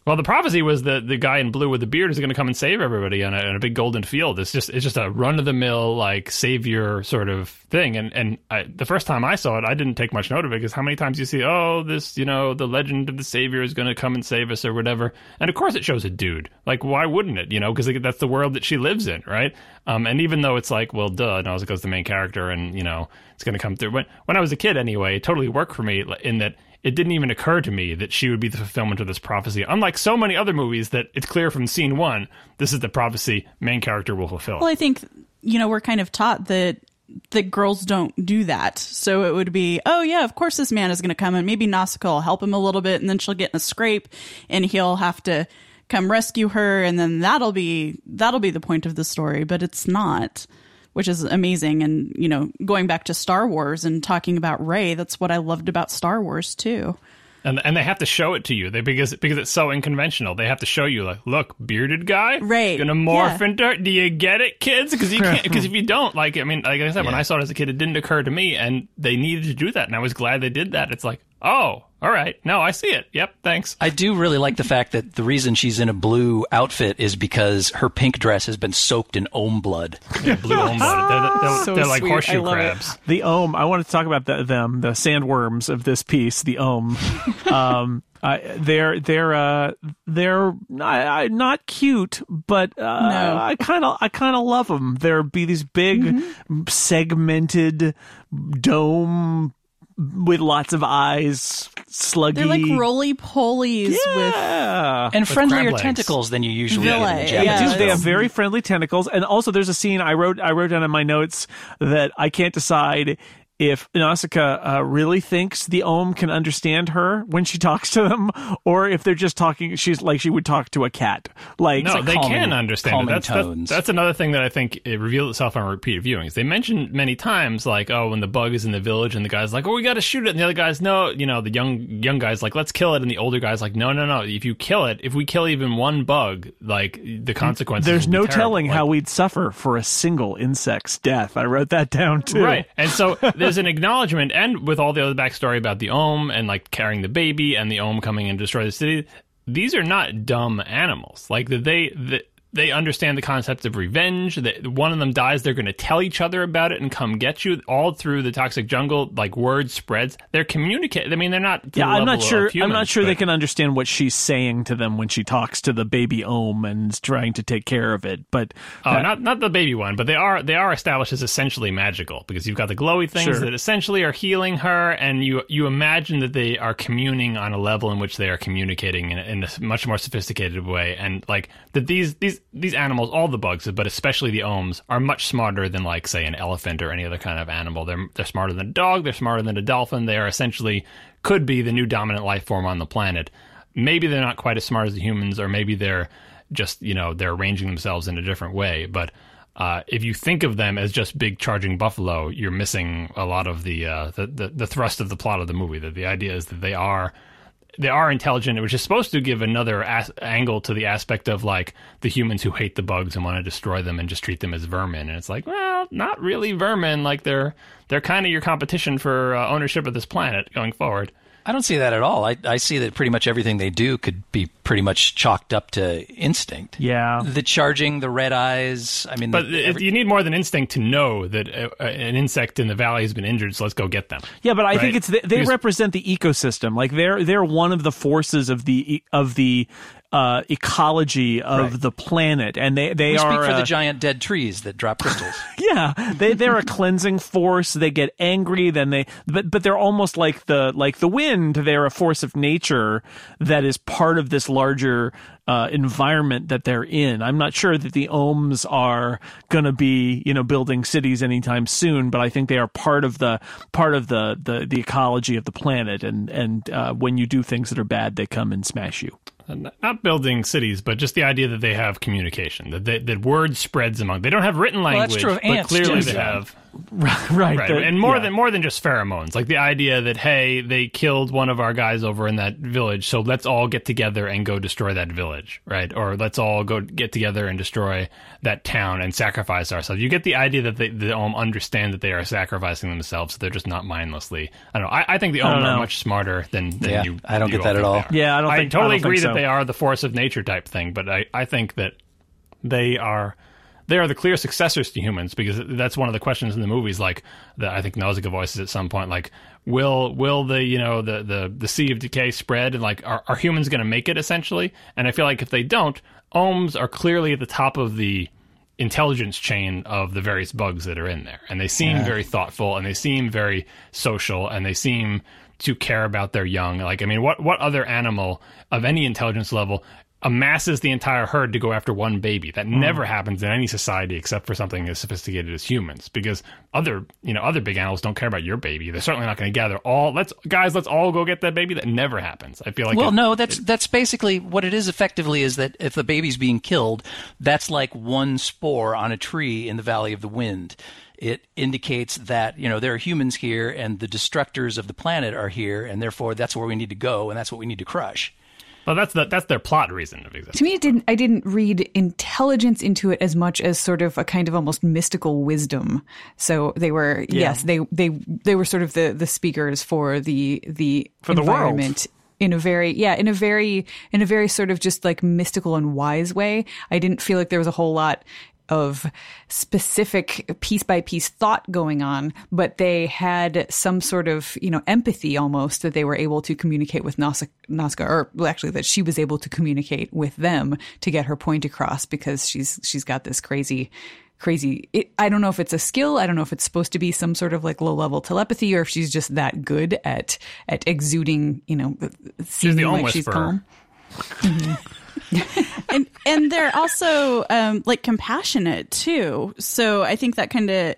Well, the prophecy was that the guy in blue with the beard is going to come and save everybody on a, on a big golden field. It's just it's just a run of the mill like savior sort of thing. And and I, the first time I saw it, I didn't take much note of it because how many times you see oh this you know the legend of the savior is going to come and save us or whatever. And of course it shows a dude. Like why wouldn't it? You know because that's the world that she lives in, right? Um, and even though it's like well duh, no, it goes the main character and you know it's going to come through. When when I was a kid anyway, it totally worked for me in that it didn't even occur to me that she would be the fulfillment of this prophecy. Unlike so many other movies that it's clear from scene one, this is the prophecy main character will fulfill. Well, I think you know we're kind of taught that that girls don't do that. So it would be, oh yeah, of course this man is going to come and maybe Nausicaa will help him a little bit, and then she'll get in a scrape, and he'll have to come rescue her, and then that'll be that'll be the point of the story. But it's not which is amazing. And, you know, going back to Star Wars and talking about Rey, that's what I loved about Star Wars too. And, and they have to show it to you they, because because it's so unconventional. They have to show you like, look, bearded guy, right? Gonna morph yeah. into. Do you get it, kids? Because you can't. Because if you don't, like, I mean, like I said, yeah. when I saw it as a kid, it didn't occur to me, and they needed to do that, and I was glad they did that. It's like, oh, all right. No, I see it. Yep. Thanks. I do really like the fact that the reason she's in a blue outfit is because her pink dress has been soaked in ohm blood. Yeah, blue ohm blood. They're, they're, so they're like horseshoe crabs. It. The ohm. I want to talk about the, them, the sandworms of this piece. The ohm. um, uh, they're they're uh, they're not, not cute, but uh, no. I kind of I kind of love them. There be these big mm-hmm. segmented dome with lots of eyes, sluggy. They're like roly polies yeah. with and friendlier tentacles than you usually yeah. get in the Japanese. Yeah. They have very friendly tentacles, and also there's a scene I wrote I wrote down in my notes that I can't decide if Nausicaa uh, really thinks the Ohm can understand her when she talks to them, or if they're just talking, she's like she would talk to a cat. Like, no, like they calming, can understand it. That's, that's, that's another thing that I think it revealed itself on repeated viewings. They mentioned many times, like, oh, when the bug is in the village, and the guy's like, oh, we got to shoot it, and the other guy's no, you know, the young young guy's like, let's kill it, and the older guy's like, no, no, no, if you kill it, if we kill even one bug, like the consequences. There's no telling like, how we'd suffer for a single insect's death. I wrote that down too. Right, and so there's an acknowledgement and with all the other backstory about the Ohm and like carrying the baby and the Ohm coming and destroy the city, these are not dumb animals. Like they, they they understand the concept of revenge. That one of them dies, they're going to tell each other about it and come get you. All through the toxic jungle, like word spreads. They're communicating. I mean, they're not. yeah, I'm not sure. Humans, I'm not sure but... they can understand what she's saying to them when she talks to the baby Ohm and is trying to take care of it. But oh, that... not not the baby one, but they are they are established as essentially magical because you've got the glowy things sure. that essentially are healing her, and you you imagine that they are communing on a level in which they are communicating in, in a much more sophisticated way, and like that these these these animals, all the bugs, but especially the ohms, are much smarter than like say an elephant or any other kind of animal. They're they're smarter than a dog. They're smarter than a dolphin. They are essentially could be the new dominant life form on the planet. Maybe they're not quite as smart as the humans, or maybe they're just you know they're arranging themselves in a different way. But uh, if you think of them as just big charging buffalo, you're missing a lot of the, uh, the, the the thrust of the plot of the movie. That the idea is that they are they are intelligent, which is supposed to give another as- angle to the aspect of like the humans who hate the bugs and want to destroy them and just treat them as vermin. And it's like, well, not really vermin. Like they're they're kind of your competition for uh, ownership of this planet going forward. I don't see that at all. I, I see that pretty much everything they do could be pretty much chalked up to instinct. Yeah. The charging, the red eyes. I mean, but the, every, you need more than instinct to know that a, a, an insect in the valley has been injured. So let's go get them. Yeah, but I right? think it's they, they because, represent the ecosystem. Like they're they're one of the forces of the of the uh, ecology of right. the planet, and they they we are speak for uh, the giant dead trees that drop crystals. yeah, they they're a cleansing force. They get angry, then they but but they're almost like the like the wind. They're a force of nature that is part of this larger uh, environment that they're in. I'm not sure that the ohms are going to be, you know, building cities anytime soon, but I think they are part of the part of the the, the ecology of the planet. And and uh, when you do things that are bad, they come and smash you. Not building cities, but just the idea that they have communication, that they, that word spreads among. They don't have written language, well, that's true but ants, clearly too, they have. right, Right, the- and more yeah. than more than just pheromones, like the idea that hey, they killed one of our guys over in that village, so let's all get together and go destroy that village, right? Or let's all go get together and destroy that town and sacrifice ourselves. You get the idea that they, the Ohm understand that they are sacrificing themselves, so they're just not mindlessly. I don't know. I, I think the don't Ohm are much smarter than, than Yeah, you. I don't you get that at all. Yeah, I don't think- I totally don't think agree so. that they are the force of nature type thing, but I, I think that they are they are the clear successors to humans because that's one of the questions in the movies like that I think Nausicaa voices at some point like will will the you know the the the sea of decay spread? And like are, are humans going to make it essentially? And I feel like if they don't ohms are clearly at the top of the intelligence chain of the various bugs that are in there. And they seem very thoughtful and they seem very social and they seem to care about their young. Like i mean what what other animal of any intelligence level amasses the entire herd to go after one baby that hmm. never happens in any society except for something as sophisticated as humans because other you know other big animals don't care about your baby they're certainly not going to gather all let's guys let's all go get that baby that never happens i feel like well, it- no, that's that's basically what it is. Effectively, is that if the baby's being killed, that's like one spore on a tree in the Valley of the Wind. It indicates that you know there are humans here, and the destructors of the planet are here, and therefore that's where we need to go, and that's what we need to crush. Well that's the, that's their plot reason of existence. To me it didn't i didn't read intelligence into it as much as sort of a kind of almost mystical wisdom. So they were yes they they they were sort of the the speakers for the the For the world. environment in a very yeah in a very in a very sort of just like mystical and wise way. I didn't feel like there was a whole lot of specific piece by piece thought going on, but they had some sort of, you know, empathy almost that they were able to communicate with Nausicaa, or actually that she was able to communicate with them to get her point across because she's, she's got this crazy, crazy, it, I don't know if it's a skill. I don't know if it's supposed to be some sort of like low level telepathy or if she's just that good at, at exuding, you know, seeming the like she's whisperer. calm. Mm-hmm. and and they're also um, like compassionate too. So I think that kind of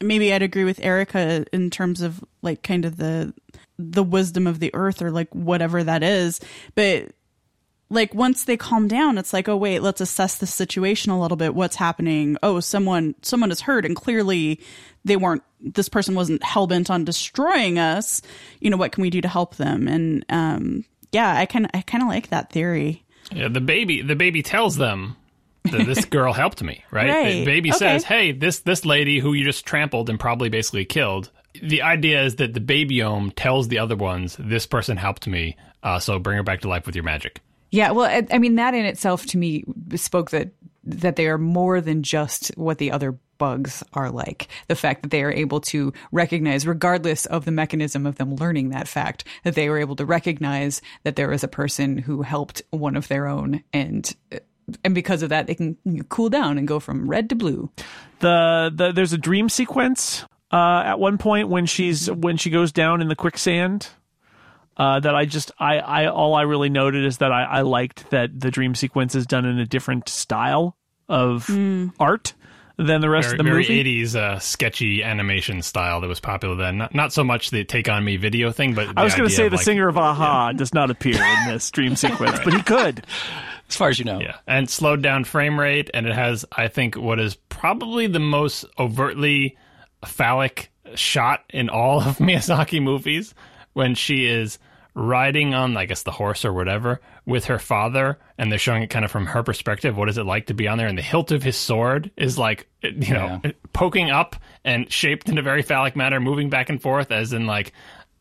maybe I'd agree with Erica in terms of like kind of the the wisdom of the earth or like whatever that is, but like once they calm down it's like oh wait let's assess the situation a little bit. What's happening? Oh someone someone is hurt and clearly they weren't this person wasn't hell-bent on destroying us. You know what can we do to help them? And um yeah i kind i kind of like that theory Yeah, the baby the baby tells them that this girl helped me, right? Right. The baby Okay. says, "Hey, this this lady who you just trampled and probably basically killed." The idea is that the baby ohm tells the other ones, "This person helped me, uh, so bring her back to life with your magic." Yeah, well, I, I mean, that in itself to me spoke that that they are more than just what the other bugs are like. The fact that they are able to recognize, regardless of the mechanism of them learning that fact, that they were able to recognize that there was a person who helped one of their own, and and because of that, they can cool down and go from red to blue. the, the there's a dream sequence uh, at one point when she's when she goes down in the quicksand. Uh, that I just I, I all I really noted is that I, I liked that the dream sequence is done in a different style of art than the rest Very, of the movie. very 80s uh, sketchy animation style that was popular then. Not, not so much the Take On Me video thing, but I was going to say the singer of a-ha does not appear in this dream sequence, but he could. As far as you know, Yeah, and slowed down frame rate, and it has, I think, what is probably the most overtly phallic shot in all of Miyazaki movies when she is riding on, I guess, the horse or whatever with her father, and they're showing it kind of from her perspective. What is it like to be on there? And the hilt of his sword is like, you know, poking up and shaped in a very phallic manner, moving back and forth, as in like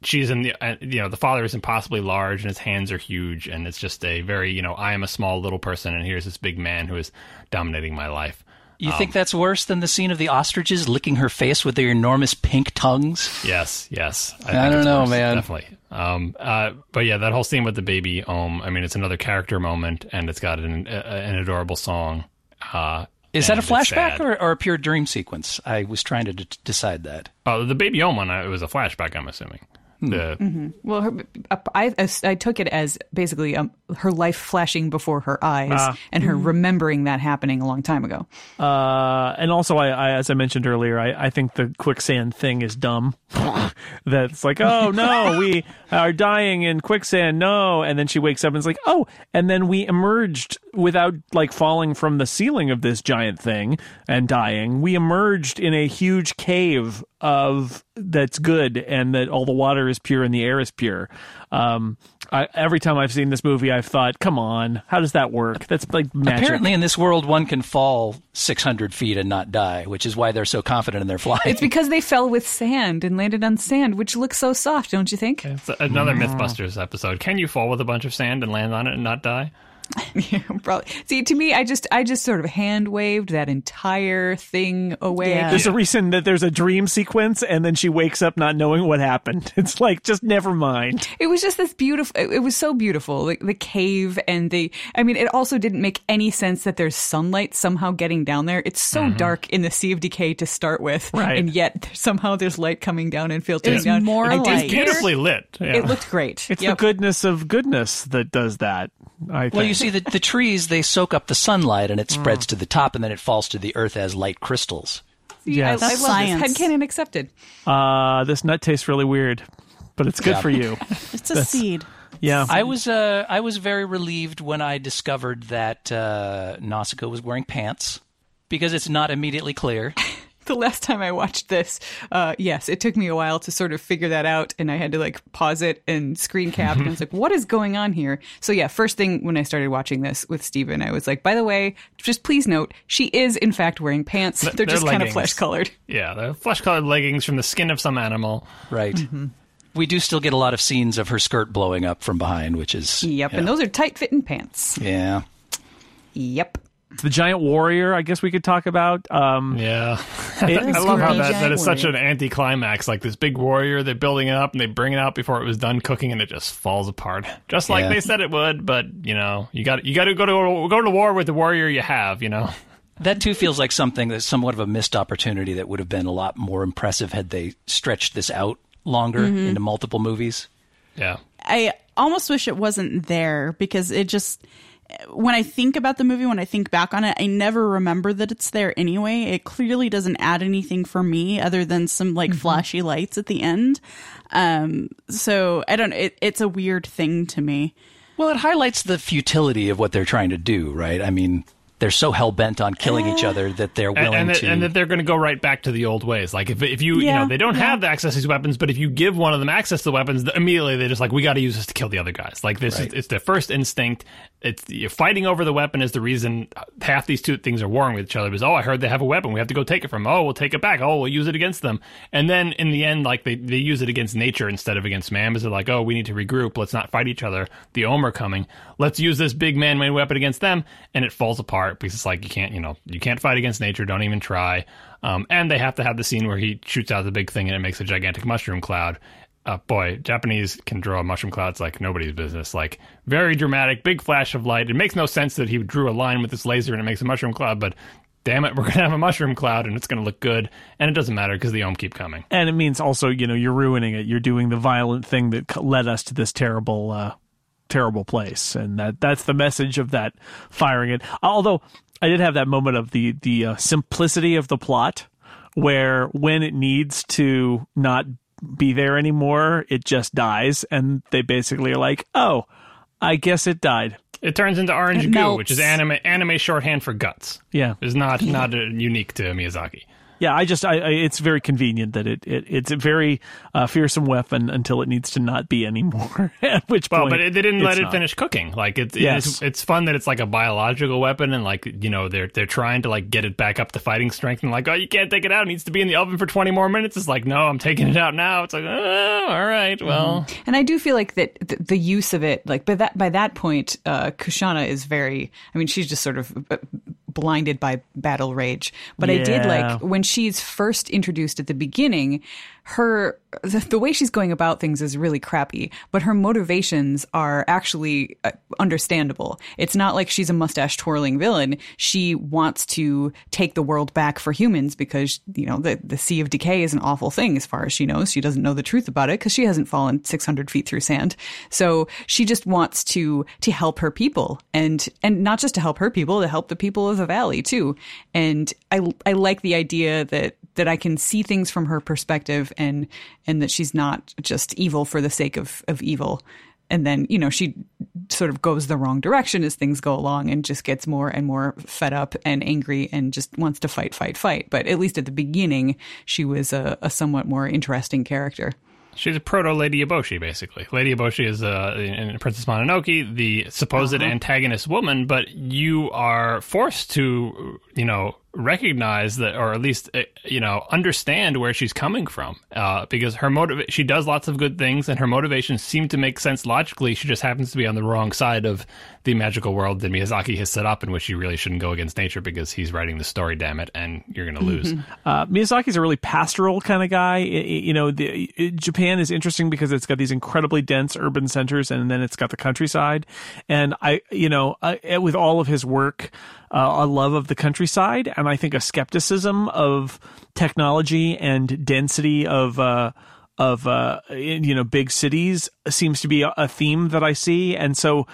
she's in the uh, you know the father is impossibly large and his hands are huge and it's just a very you know i am a small little person and here's this big man who is dominating my life you think that's worse than the scene of the ostriches licking her face with their enormous pink tongues? yes yes I think don't know, worse, man. definitely um uh but yeah that whole scene with the baby um i mean it's another character moment and it's got an a, an adorable song uh Is that a flashback or, or a pure dream sequence? I was trying to d- decide that. oh the baby Ohm one uh, it was a flashback i'm assuming The Well, her, I, I took it as basically um, her life flashing before her eyes and her remembering that happening a long time ago. Uh, and also, I, I, as I mentioned earlier, I, I think the quicksand thing is dumb. That's like, oh no, we are dying in quicksand. No, and then she wakes up and it's like, oh, and then we emerged without like falling from the ceiling of this giant thing and dying. We emerged in a huge cave of that's good and that all the water is pure and the air is pure. Um, I, every time I've seen this movie, I've thought, come on, how does that work? That's like magic. Apparently, in this world, one can fall 600 feet and not die, which is why they're so confident in their flying. It's because they fell with sand and landed on sand, which looks so soft, don't you think? it's another MythBusters episode. Can you fall with a bunch of sand and land on it and not die? Yeah, probably. See, to me, I just, I just sort of hand waved that entire thing away. Yeah. There's a reason that there's a dream sequence, and then she wakes up not knowing what happened. It's like just never mind. It was just this beautiful. It it was so beautiful, like the cave and the. I mean, it also didn't make any sense that there's sunlight somehow getting down there. It's so mm-hmm. dark in the Sea of Decay to start with, Right. And yet somehow there's light coming down and filtering There's down. more I did light. It's beautifully lit. Yeah. It looked great. It's Yep. the goodness of goodness that does that. I think. well, you see, the, the trees, they soak up the sunlight and it spreads to the top and then it falls to the earth as light crystals. yes. I, I love science. this. Headcanon accepted. Uh, this nut tastes really weird, but it's good Yeah. for you. It's a seed. Yeah. I was uh, I was very relieved when I discovered that uh, Nausicaa was wearing pants because it's not immediately clear. The last time I watched this, uh, yes, it took me a while to sort of figure that out, and I had to like pause it and screen cap, and I was like, "What is going on here?" So yeah, first thing when I started watching this with Steven, I was like, "By the way, just please note, she is in fact wearing pants. They're, they're just kind of flesh colored." yeah, the flesh-colored leggings from the skin of some animal. Right. We do still get a lot of scenes of her skirt blowing up from behind, which is Yep, yeah. and those are tight fitting pants. yeah. Yep. The giant warrior, I guess we could talk about. Um, Yeah, it- I love how that, that giant is such warrior. an anticlimax. Like this big warrior, they're building it up and they bring it out before it was done cooking, and it just falls apart, just like Yeah. they said it would. But you know, you got you got to go to go to war with the warrior you have. You know, That too feels like something that's somewhat of a missed opportunity that would have been a lot more impressive had they stretched this out longer into multiple movies. yeah. I almost wish it wasn't there because it just when I think about the movie, when I think back on it, I never remember that it's there anyway. It clearly doesn't add anything for me other than some like flashy lights at the end. Um, so I don't. It, it's a weird thing to me. Well, it highlights the futility of what they're trying to do, right? I mean, they're so hell bent on killing each other that they're willing and, that, to. and that they're going to go right back to the old ways. Like if if you you know they don't yeah. have the access to these weapons, but if you give one of them access to the weapons, immediately they're just like, we got to use this to kill the other guys. Like this, Right. is, it's their first instinct. It's you're fighting over the weapon is the reason half these two things are warring with each other. Because oh, I heard they have a weapon, we have to go take it from. 'em. Oh, we'll take it back. Oh, we'll use it against them. And then in the end, like they they use it against nature instead of against man. Because they're like, oh, we need to regroup. Let's not fight each other. The Ohm are coming. Let's use this big man-made weapon against them, and it falls apart because it's like you can't, you know, you can't fight against nature. Don't even try. Um, and they have to have the scene where he shoots out the big thing and it makes a gigantic mushroom cloud. Uh, boy, Japanese can draw mushroom clouds like nobody's business. Like very dramatic, big flash of light. It makes no sense that he drew a line with this laser and it makes a mushroom cloud, but damn it, we're gonna have a mushroom cloud and it's gonna look good. And it doesn't matter because the Ohm keep coming. and it means also, you know, you're ruining it. You're doing the violent thing that led us to this terrible, uh, terrible place, and that that's the message of that firing it. Although I did have that moment of the the uh, simplicity of the plot, where when it needs to not be there anymore, it just dies, and they basically are like, oh, I guess it died. It turns into orange It goo, which is anime anime shorthand for guts. Yeah, Is not not uh, unique to Miyazaki. Yeah, I just I, I it's very convenient that it, it it's a very uh, fearsome weapon until it needs to not be anymore. At which Well, but it, they didn't let it not. finish cooking. Like it's Yes. it's it's fun that it's like a biological weapon and like you know they're they're trying to like get it back up to fighting strength and like oh you can't take it out it needs to be in the oven for twenty more minutes. It's like no I'm taking it out now. It's like oh, all right well And I do feel like that the, the use of it, like by that by that point, uh, Kushana is very. I mean, she's just sort of uh, blinded by battle rage. But I did like when she's first introduced at the beginning. Her the, the way she's going about things is really crappy, but her motivations are actually uh, understandable. It's not like she's a mustache twirling villain. She wants to take the world back for humans because you know the the sea of decay is an awful thing as far as she knows. She doesn't know the truth about it because she hasn't fallen 600 feet through sand. So she just wants to to help her people and and not just to help her people, to help the people of the valley too. And I I like the idea that that I can see things from her perspective and and that she's not just evil for the sake of of evil. And then, you know, she sort of goes the wrong direction as things go along and just gets more and more fed up and angry and just wants to fight, fight, fight. But at least at the beginning, she was a, a somewhat more interesting character. She's a proto Lady Eboshi, basically. Lady Eboshi is uh, in Princess Mononoke, the supposed Uh-huh. antagonist woman, but you are forced to, you know, recognize that, or at least, uh, you know, understand where she's coming from, uh, because her motive, she does lots of good things, and her motivations seem to make sense logically. She just happens to be on the wrong side of the magical world that Miyazaki has set up, in which she really shouldn't go against nature because he's writing the story. Damn it, and you're going to lose. Uh, Miyazaki's a really pastoral kind of guy. I- I- you know, the, I- Japan is interesting because it's got these incredibly dense urban centers, and then it's got the countryside. And I, you know, I, with all of his work, uh, a love of the countryside, and I think a skepticism of technology and density of. Uh, of uh, you know big cities seems to be a, a theme that I see, and so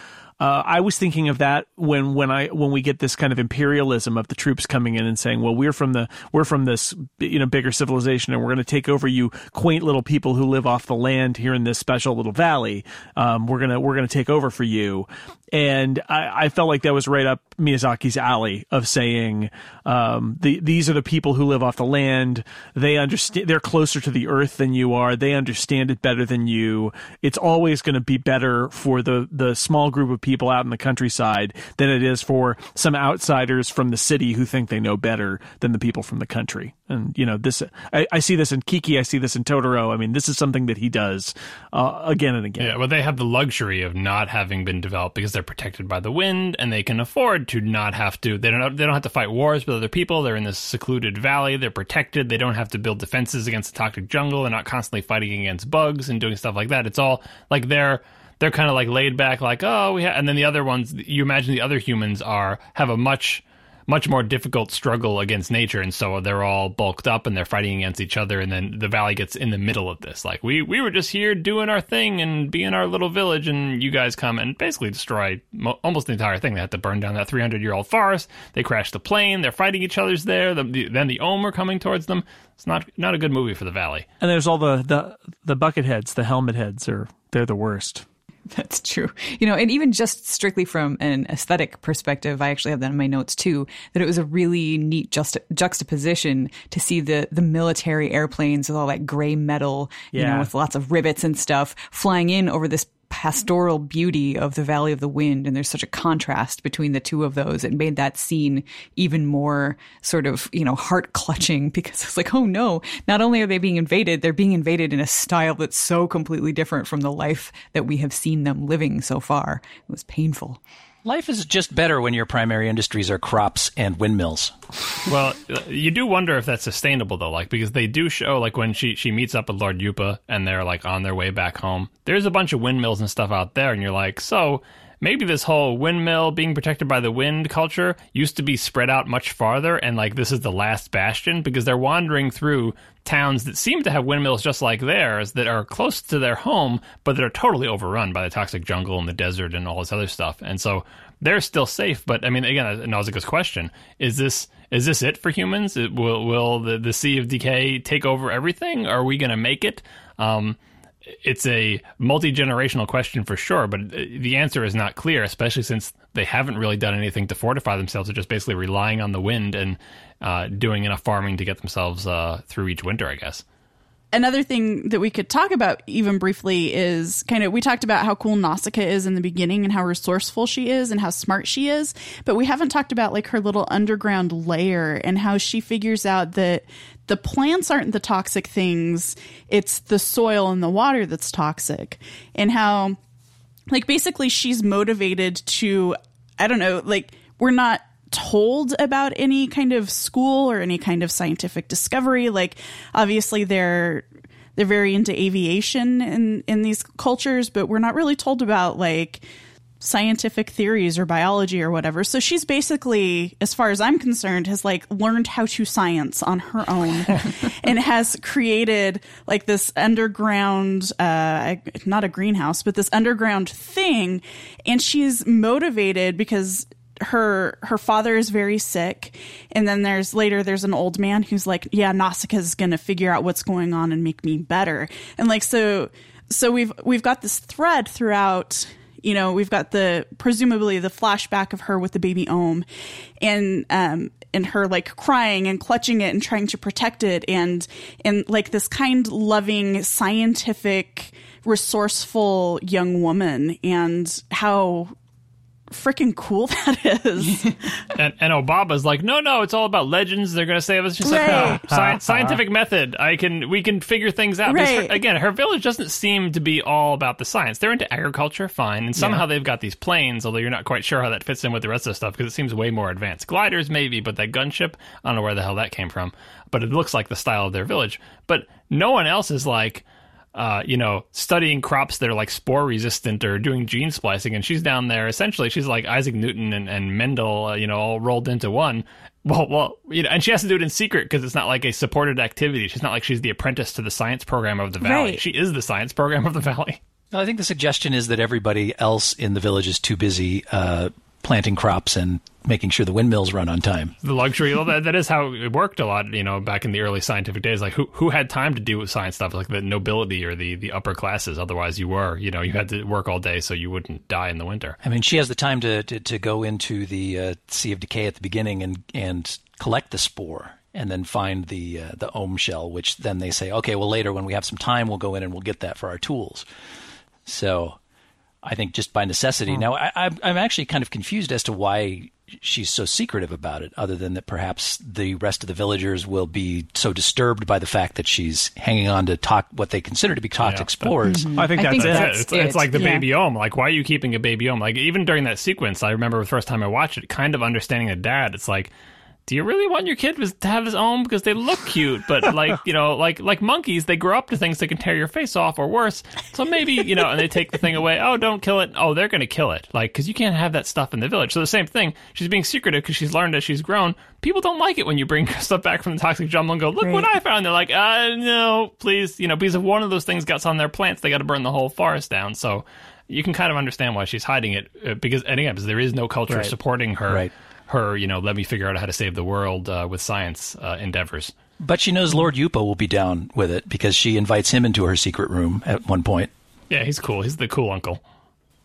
uh, I was thinking of that when when I when we get this kind of imperialism of the troops coming in and saying, "Well, we're from the we're from this you know bigger civilization, and we're going to take over you quaint little people who live off the land here in this special little valley. Um, we're gonna we're gonna take over for you." And I, I felt like that was right up Miyazaki's alley of saying, um, the, "These are the people who live off the land. They understand. They're closer to the earth than you are. They understand it better than you. It's always going to be better for the the small group of people out in the countryside than it is for some outsiders from the city who think they know better than the people from the country. And you know, this I, I see this in Kiki. I see this in Totoro. I mean, this is something that he does uh, again and again. Yeah, well, they have the luxury of not having been developed because they're protected by the wind, and they can afford to not have to. They don't. They don't have to fight wars with other people. They're in this secluded valley. They're protected. They don't have to build defenses against the toxic jungle. They're not constantly fighting against bugs and doing stuff like that. It's all like they're they're kind of like laid back, like oh we. And then the other ones, you imagine the other humans are have a much much more difficult struggle against nature and so they're all bulked up and they're fighting against each other and then the valley gets in the middle of this. Like we we were just here doing our thing and being our little village and you guys come and basically destroy mo- almost the entire thing. They had to burn down that 300 year old forest. They crash the plane. They're fighting each other's there. The, the, then the ohm are coming towards them. It's not not a good movie for the valley. And there's all the the the bucket heads, the helmet heads are they're the worst. That's true. You know, and even just strictly from an aesthetic perspective, I actually have that in my notes too, that it was a really neat just juxtaposition to see the the military airplanes with all that gray metal, you know, with lots of rivets and stuff flying in over this pastoral beauty of the Valley of the Wind. And there's such a contrast between the two of those. It made that scene even more sort of, you know, heart clutching because it's like, oh no, not only are they being invaded, they're being invaded in a style that's so completely different from the life that we have seen them living so far. It was painful. Life is just better when your primary industries are crops and windmills. well, uh, you do wonder if that's sustainable though, like because they do show like when she she meets up with Lord Yupa and they're like on their way back home. There's a bunch of windmills and stuff out there, and you're like, so maybe this whole windmill being protected by the wind culture used to be spread out much farther, and like this is the last bastion because they're wandering through towns that seem to have windmills just like theirs that are close to their home, but that are totally overrun by the toxic jungle and the desert and all this other stuff, and so they're still safe. But I mean, again, Nausicaa's question is this is this it for humans? It, will will the, the Sea of Decay take over everything? Are we going to make it? Um, it's a multi generational question for sure, but the answer is not clear, especially since they haven't really done anything to fortify themselves. They're just basically relying on the wind and uh, doing enough farming to get themselves uh, through each winter, I guess. Another thing that we could talk about even briefly is kind of we talked about how cool Nausicaa is in the beginning and how resourceful she is and how smart she is, but we haven't talked about like her little underground layer and how she figures out that the plants aren't the toxic things, it's the soil and the water that's toxic. And how like basically she's motivated to I don't know, like we're not told about any kind of school or any kind of scientific discovery like obviously they're they're very into aviation in in these cultures, but we're not really told about like scientific theories or biology or whatever. So she's basically, as far as I'm concerned, has like learned how to science on her own and has created like this underground, uh, not a greenhouse, but this underground thing. And she's motivated because her her father is very sick. And then there's later there's an old man who's like yeah Nausicaa's going to figure out what's going on and make me better. And like so so we've we've got this thread throughout you know we've got the presumably the flashback of her with the baby Ohm and um and her like crying and clutching it and trying to protect it and and like this kind loving scientific resourceful young woman and how freaking cool that is. and, and Obaba's like, no, no, it's all about legends. They're going to save us. She's like, no, oh, sci- scientific method. I can, we can figure things out. Because her- Right. again, her village doesn't seem to be all about the science. They're into agriculture, fine, and somehow they've got these planes. Although you're not quite sure how that fits in with the rest of the stuff because it seems way more advanced. Gliders, maybe, but that gunship, I don't know where the hell that came from. But it looks like the style of their village. But no one else is like. Uh, you know, studying crops that are like spore resistant or doing gene splicing, and she's down there. Essentially, she's like Isaac Newton and, and Mendel, uh, you know, all rolled into one. Well, well, you know, and she has to do it in secret because it's not like a supported activity. She's not like she's the apprentice to the science program of the valley. Right. She is the science program of the valley. No, I think the suggestion is that everybody else in the village is too busy uh, planting crops and making sure the windmills run on time. The luxury, well, that, that is how it worked a lot, you know, back in the early scientific days. Like, who who had time to do science stuff? Like the nobility or the, the upper classes. Otherwise, you were, you know, you had to work all day so you wouldn't die in the winter. I mean, she has the time to to, to go into the uh, Sea of Decay at the beginning and and collect the spore. And then find the uh, the ohm shell, which then they say, okay, well later when we have some time, we'll go in and we'll get that for our tools. So, I think just by necessity. Hmm. Now, I, I'm I'm actually kind of confused as to why she's so secretive about it, other than that perhaps the rest of the villagers will be so disturbed by the fact that she's hanging on to talk what they consider to be toxic Yeah. spores. Mm-hmm. I think I that's think it. That's That's it. It's, it's like the Yeah. baby ohm. Like, why are you keeping a baby ohm? Like, even during that sequence, I remember the first time I watched it, kind of understanding the dad. It's like, do you really want your kid to have his own because they look cute, but like, you know, like like monkeys, they grow up to things that can tear your face off or worse. So maybe, you know, and they take the thing away. Oh, don't kill it. Oh, they're going to kill it. Like, because you can't have that stuff in the village. So the same thing. She's being secretive because she's learned as she's grown. People don't like it when you bring stuff back from the toxic jungle and go, look what I found. They're like, uh, no, please, you know, because if one of those things gets on their plants, they got to burn the whole forest down. So you can kind of understand why she's hiding it uh, because, and again, because there is no culture Right. supporting her, Right. Her, you know, let me figure out how to save the world uh, with science uh, endeavors. But she knows Lord Yupa will be down with it because she invites him into her secret room at one point. Yeah, he's cool. He's the cool uncle.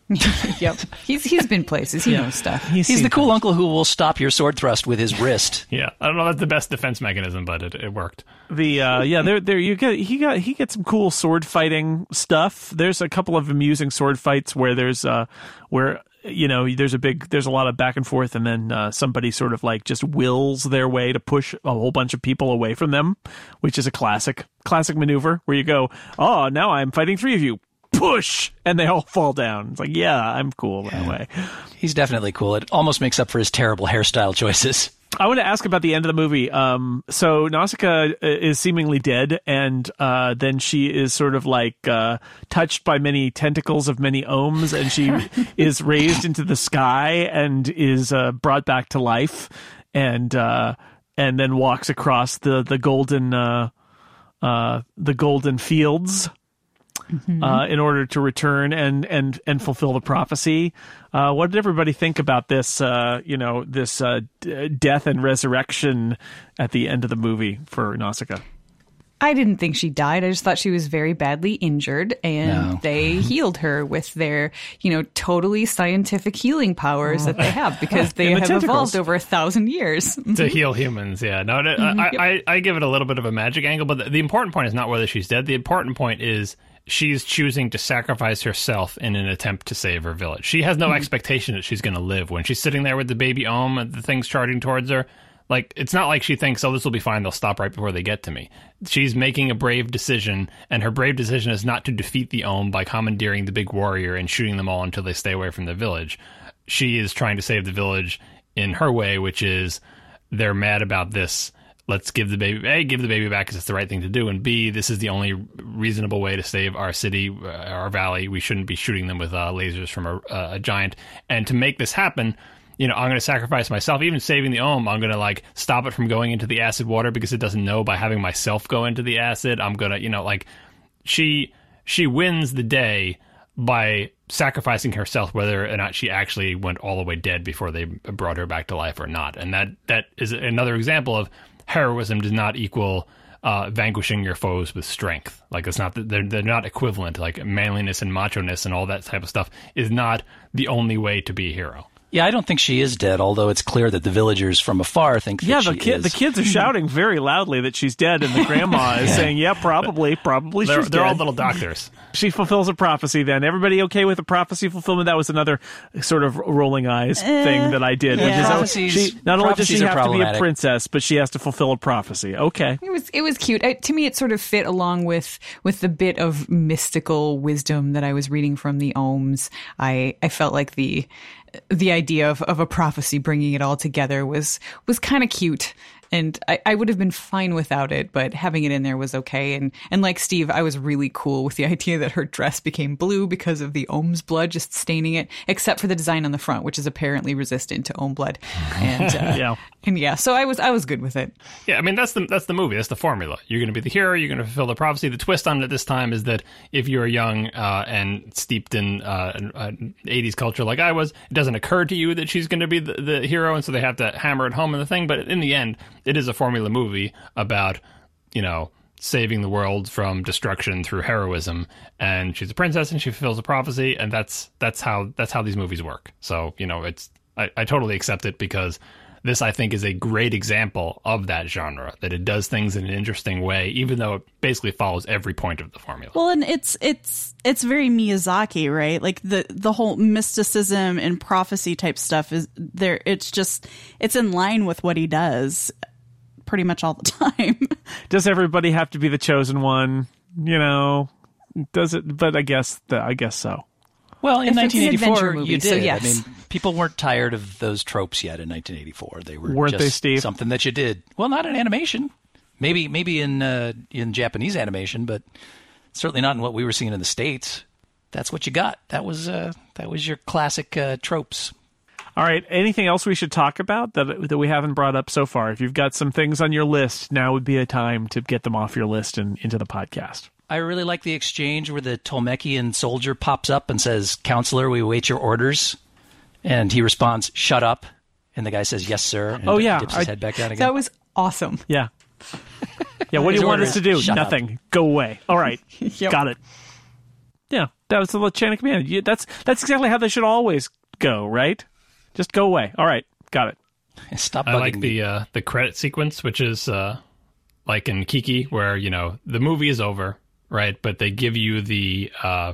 Yep. He's he's been places. He knows stuff. He's the cool uncle who will stop your sword thrust with his wrist. Yeah, I don't know. if That's the best defense mechanism, but it, it worked. The uh, yeah, there there you get he got he gets some cool sword fighting stuff. There's a couple of amusing sword fights where there's uh where you know there's a big there's a lot of back and forth and then uh, somebody sort of like just wills their way to push a whole bunch of people away from them, which is a classic classic maneuver where you go, "Oh, now I'm fighting three of you." Push and they all fall down. It's like, yeah, I'm cool that way. He's definitely cool. It almost makes up for his terrible hairstyle choices. I want to ask about the end of the movie. Um, so Nausicaa uh, is seemingly dead, and uh, then she is sort of like uh, touched by many tentacles of many ohms, and she is raised into the sky and is uh, brought back to life, and uh, and then walks across the the golden uh, uh, the golden fields uh, in order to return and and and fulfill the prophecy. Uh, what did everybody think about this? Uh, you know, this uh, d- death and resurrection at the end of the movie for Nausicaa. I didn't think she died. I just thought she was very badly injured, and No. they healed her with their, you know, totally scientific healing powers that they have because they the have tentacles. evolved over a thousand years. to heal humans. Yeah, no, no, I, I, I give it a little bit of a magic angle, but the, the important point is not whether she's dead. The important point is she's choosing to sacrifice herself in an attempt to save her village. She has no mm-hmm. expectation that she's going to live when she's sitting there with the baby Ohm and the thing's charging towards her. Like it's not like she thinks, "Oh, this will be fine. They'll stop right before they get to me." She's making a brave decision, and her brave decision is not to defeat the Ohm by commandeering the big warrior and shooting them all until they stay away from the village. She is trying to save the village in her way, which is they're mad about this let's give the baby a give the baby back because it's the right thing to do, and b this is the only reasonable way to save our city, uh, our valley. We shouldn't be shooting them with uh, lasers from a, a giant. And to make this happen, you know, I'm going to sacrifice myself. Even saving the ohm, I'm going to like stop it from going into the acid water because it doesn't know by having myself go into the acid. I'm going to, you know, like she she wins the day by sacrificing herself, whether or not she actually went all the way dead before they brought her back to life or not. And that that is another example of heroism does not equal uh, vanquishing your foes with strength. Like it's not they're they're not equivalent. Like manliness and macho ness and all that type of stuff is not the only way to be a hero. Yeah, I don't think she is dead, although it's clear that the villagers from afar think that Yeah, she the kid, is. the kids are hmm. shouting very loudly that she's dead, and the grandma is saying, "Yeah, probably, probably They're, she's they're all little doctors. she fulfills a prophecy. Then everybody okay with the prophecy fulfillment? That was another sort of rolling eyes eh, thing that I did. which is, she not only does she have to be a princess, but she has to fulfill a prophecy. Okay, It was it was cute. I, to me, it sort of fit along with with the bit of mystical wisdom that I was reading from the Ohms. I I felt like the the idea of, of a prophecy bringing it all together was was kind of cute. And I, I would have been fine without it, but having it in there was okay. And and like Steve, I was really cool with the idea that her dress became blue because of the Ohm's blood just staining it, except for the design on the front, which is apparently resistant to Ohm blood. And uh, Yeah. and yeah, so I was I was good with it. Yeah, I mean that's the that's the movie. That's the formula. You're going to be the hero. You're going to fulfill the prophecy. The twist on it this time is that if you're young uh, and steeped in uh, uh, 80s culture like I was, it doesn't occur to you that she's going to be the, the hero, and so they have to hammer it home in the thing. But in the end, it is a formula movie about you know saving the world from destruction through heroism. And she's a princess, and she fulfills a prophecy, and that's that's how that's how these movies work. So you know, it's I, I totally accept it because this I think is a great example of that genre that it does things in an interesting way, even though it basically follows every point of the formula. Well, and it's it's it's very Miyazaki, right? Like the the whole mysticism and prophecy type stuff is there. It's just it's in line with what he does, pretty much all the time. does everybody have to be the chosen one? You know, does it? But I guess the, I guess so. well, in If 1984, movie, you so did. yes. I mean, people weren't tired of those tropes yet in 1984. They were Weren't just they, Steve? Something that you did. Well, not in animation. Maybe maybe in uh, in Japanese animation, but certainly not in what we were seeing in the states. That's what you got. That was uh, that was your classic uh, tropes. All right. Anything else we should talk about that that we haven't brought up so far? If you've got some things on your list, now would be a time to get them off your list and into the podcast. I really like the exchange where the Tolmekian soldier pops up and says, "Counselor, we await your orders," and he responds, "Shut up." And the guy says, "Yes, sir." And Oh, yeah. dips his I- head back down again. That was awesome. Yeah. Yeah. What do His you want us to do? "Shut up." Nothing. Go away. All right. Yep. Got it. Yeah. That was the little chain of command. That's that's exactly how they should always go. Right. Just go away. All right. Got it. Stop I like me. the uh, the credit sequence, which is uh, like in Kiki, where you know the movie is over, right? But they give you the uh,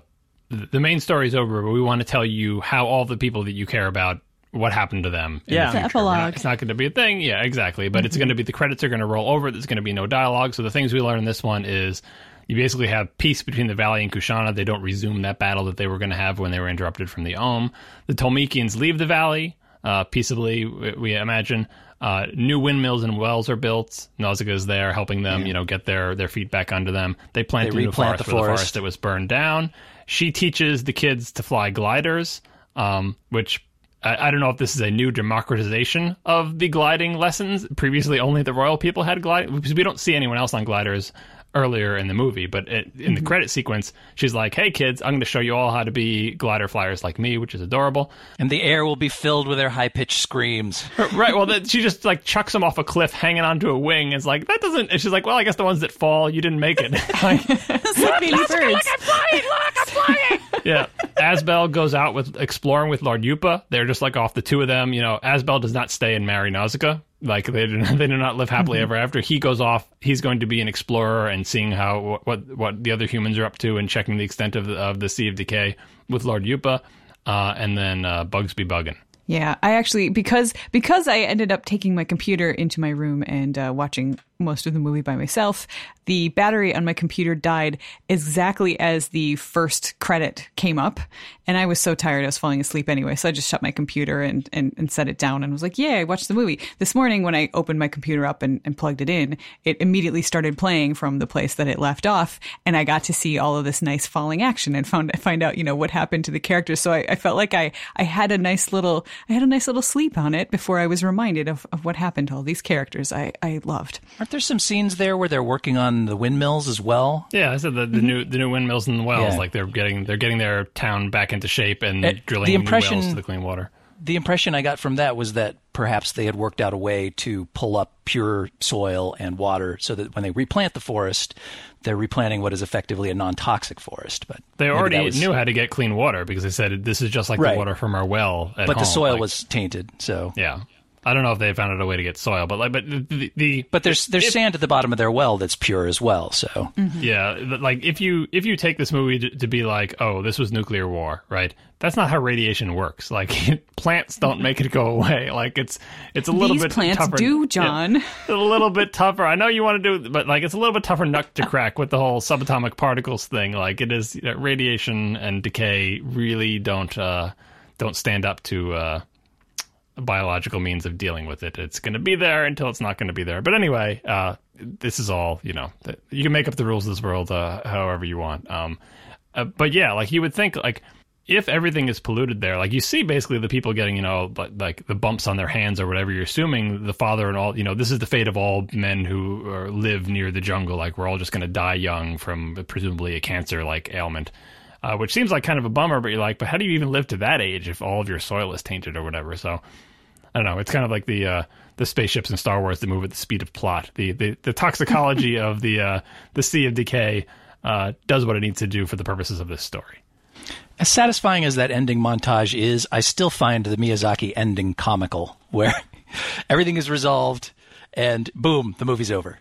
the main story is over, but we want to tell you how all the people that you care about, what happened to them. In Yeah. the The future. We're not- epilogue. it's not going to be a thing. Yeah, exactly. But it's going to be the credits are going to roll over. There's going to be no dialogue. So the things we learn in this one is. You basically have peace between the Valley and Kushana. They don't resume that battle that they were going to have when they were interrupted from the Ohm. The Tolmekians leave the Valley uh, peaceably, we, we imagine. Uh, new windmills and wells are built. Nausicaa is there helping them, you know, get their, their feet back under them. They plant They replant forest the where the forest. forest that was burned down. She teaches the kids to fly gliders, um, which I, I don't know if this is a new democratization of the gliding lessons. Previously, only the royal people had gliding because we don't see anyone else on gliders earlier in the movie. But it, in the mm-hmm. credit sequence, she's like, "Hey kids, I'm going to show you all how to be glider flyers like me," which is adorable. and the air will be filled with their high pitched screams. right. Well, that, she just like chucks them off a cliff, hanging onto a wing. It's like that doesn't. And she's like, "Well, I guess the ones that fall, you didn't make it." It's like baby birds. Look, I'm flying! Look, I'm flying! yeah. Asbel goes out with exploring with Lord Yupa. They're just like off the two of them. You know, Asbel does not stay and marry Nausicaa. Like they do, they do not live happily ever after. He goes off. He's going to be an explorer and seeing how what what the other humans are up to and checking the extent of the, of the Sea of Decay with Lord Yupa. Uh, and then uh, Bugs be bugging. Yeah, I actually because because I ended up taking my computer into my room and uh, watching most of the movie by myself. The battery on my computer died exactly as the first credit came up. And I was so tired, I was falling asleep anyway. So I just shut my computer and, and, and set it down and was like, yeah, I watched the movie. This morning, when I opened my computer up and, and plugged it in, it immediately started playing from the place that it left off. And I got to see all of this nice falling action and found, find out, you know, what happened to the characters. So I, I felt like I, I had a nice little, I had a nice little sleep on it before I was reminded of, of what happened to all these characters I, I loved. Aren't there some scenes there where they're working on the windmills as well? Yeah, I said the, the new the new windmills and the wells, Yeah. like they're getting they're getting their town back into shape and Uh, drilling the new impression- wells to the clean water. The impression I got from that was that perhaps they had worked out a way to pull up pure soil and water so that when they replant the forest, they're replanting what is effectively a non-toxic forest. But They already was- knew how to get clean water because they said this is just like Right. the water from our well. At but the soil Like, was tainted. So, yeah. I don't know if they found out a way to get soil, but like, but the, the, the but there's there's sand at the bottom of their well that's pure as well. So, Yeah, like if you if you take this movie to, to be like, oh, this was nuclear war, right? That's not how radiation works. Like plants don't make it go away. Like it's it's a little These bit plants tougher. do, Yeah. John. a little bit tougher. I know you want to do, but like it's a little bit tougher nut to crack with the whole subatomic particles thing. Like it is uh, radiation and decay really don't uh, don't stand up to uh, biological means of dealing with it. It's going to be there until it's not going to be there. But anyway, uh, this is all you know. th- You can make up the rules of this world uh, however you want. Um, uh, but yeah, like you would think, like if everything is polluted there, like you see basically the people getting, you know, like, like the bumps on their hands or whatever. You're assuming the father and all, you know, this is the fate of all men who are, live near the jungle. Like we're all just going to die young from presumably a cancer-like ailment. Uh, which seems like kind of a bummer, but you're like, but how do you even live to that age if all of your soil is tainted or whatever? So, I don't know. It's kind of like the uh, the spaceships in Star Wars that move at the speed of plot. The the, the toxicology of the uh, the sea of decay uh, does what it needs to do for the purposes of this story. as satisfying as that ending montage is, I still find the Miyazaki ending comical, where everything is resolved and boom, the movie's over.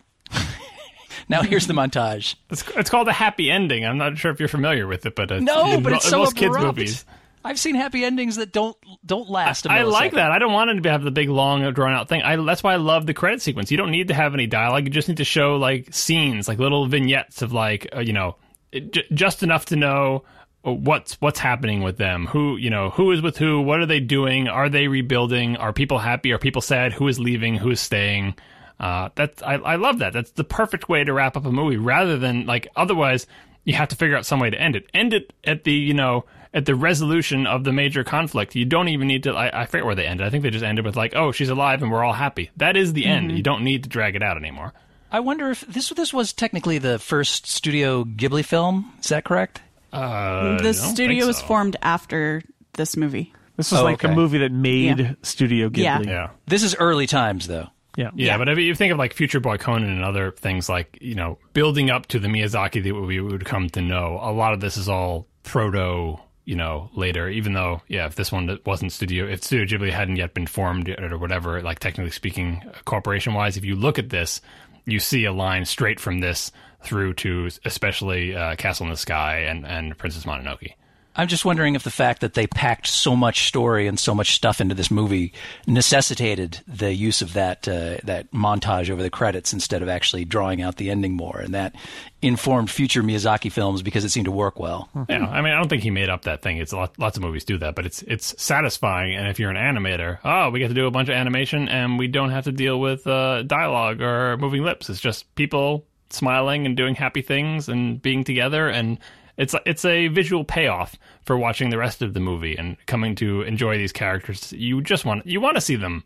Now here's the montage. It's it's called a happy ending. I'm not sure if you're familiar with it, but it's, No, but mo- it's so most kids abrupt. movies. I've seen happy endings that don't don't last. a I like that. I don't want it to have the big, long, drawn out thing. I, that's why I love the credit sequence. You don't need to have any dialogue. You just need to show like scenes, like little vignettes of like uh, you know, it, j- just enough to know what's what's happening with them. Who you know, who is with who? What are they doing? Are they rebuilding? Are people happy? Are people sad? Who is leaving? Who is staying? Uh, that's I, I love that. That's the perfect way to wrap up a movie, rather than like otherwise you have to figure out some way to end it. End it at the you know at the resolution of the major conflict. You don't even need to. I, I forget where they ended. I think they just ended with like, oh, she's alive and we're all happy. That is the end. You don't need to drag it out anymore. I wonder if this this was technically the first Studio Ghibli film. Is that correct? Uh, the studio think was so. formed after this movie. This was Oh, like okay. the movie that made Yeah. Studio Ghibli. Yeah. Yeah. This is early times, though. Yeah. Yeah, but if you think of like Future Boy Conan and other things like, you know, building up to the Miyazaki that we would come to know, a lot of this is all proto, you know, later, even though, yeah, if this one wasn't Studio, if Studio Ghibli hadn't yet been formed yet or whatever, like technically speaking, corporation wise, if you look at this, you see a line straight from this through to especially uh, Castle in the Sky and, and Princess Mononoke. I'm just wondering if the fact that they packed so much story and so much stuff into this movie necessitated the use of that uh, that montage over the credits instead of actually drawing out the ending more, and that informed future Miyazaki films because it seemed to work well. Yeah, I mean, I don't think he made up that thing. It's lot, lots of movies do that, but it's it's satisfying. And if you're an animator, oh, we get to do a bunch of animation, and we don't have to deal with uh, dialogue or moving lips. It's just people smiling and doing happy things and being together, and it's it's a visual payoff for watching the rest of the movie and coming to enjoy these characters. You just want you want to see them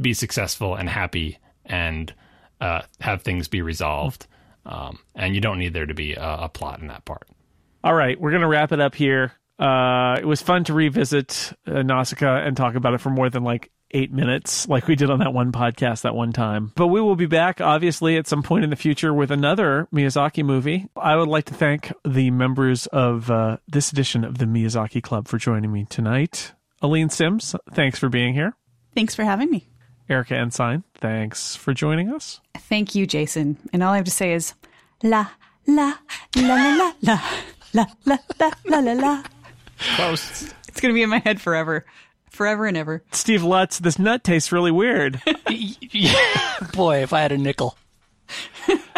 be successful and happy and uh, have things be resolved. Um, and you don't need there to be a, a plot in that part. All right, we're to wrap it up here. Uh, it was fun to revisit uh, Nausicaa and talk about it for more than like eight minutes, like we did on that one podcast that one time. But we will be back, obviously, at some point in the future with another Miyazaki movie. I would like to thank the members of uh, this edition of the Miyazaki Club for joining me tonight. Aleen Simms, thanks for being here. Thanks for having me. Erica Ensign, thanks for joining us. Thank you, Jason. And all I have to say is la la la la la la la la la la la. Close. It's gonna be in my head forever, forever and ever. Steve Lutz, this nut tastes really weird. Boy, if I had a nickel.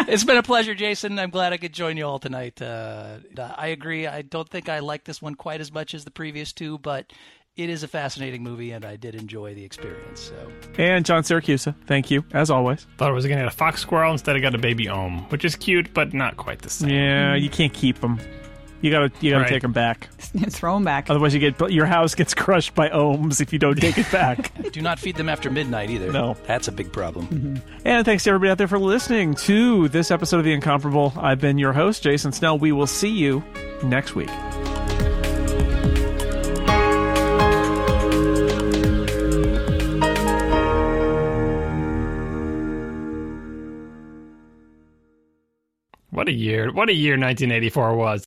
it's been a pleasure, Jason. I'm glad I could join you all tonight. Uh, I agree. I don't think I like this one quite as much as the previous two, but it is a fascinating movie, and I did enjoy the experience. So, And John Siracusa, thank you, as always. Thought I was going to get a fox squirrel instead. I got a baby ohm, which is cute, but not quite the same. Yeah, you can't keep them. You gotta, you gotta Right. take them back. Throw them back. Otherwise, you get your house gets crushed by ohms if you don't take it back. do not feed them after midnight either. No. that's a big problem. Mm-hmm. and thanks to everybody out there for listening to this episode of The Incomparable. I've been your host, Jason Snell. We will see you next week. What a year! What a year 1984 was.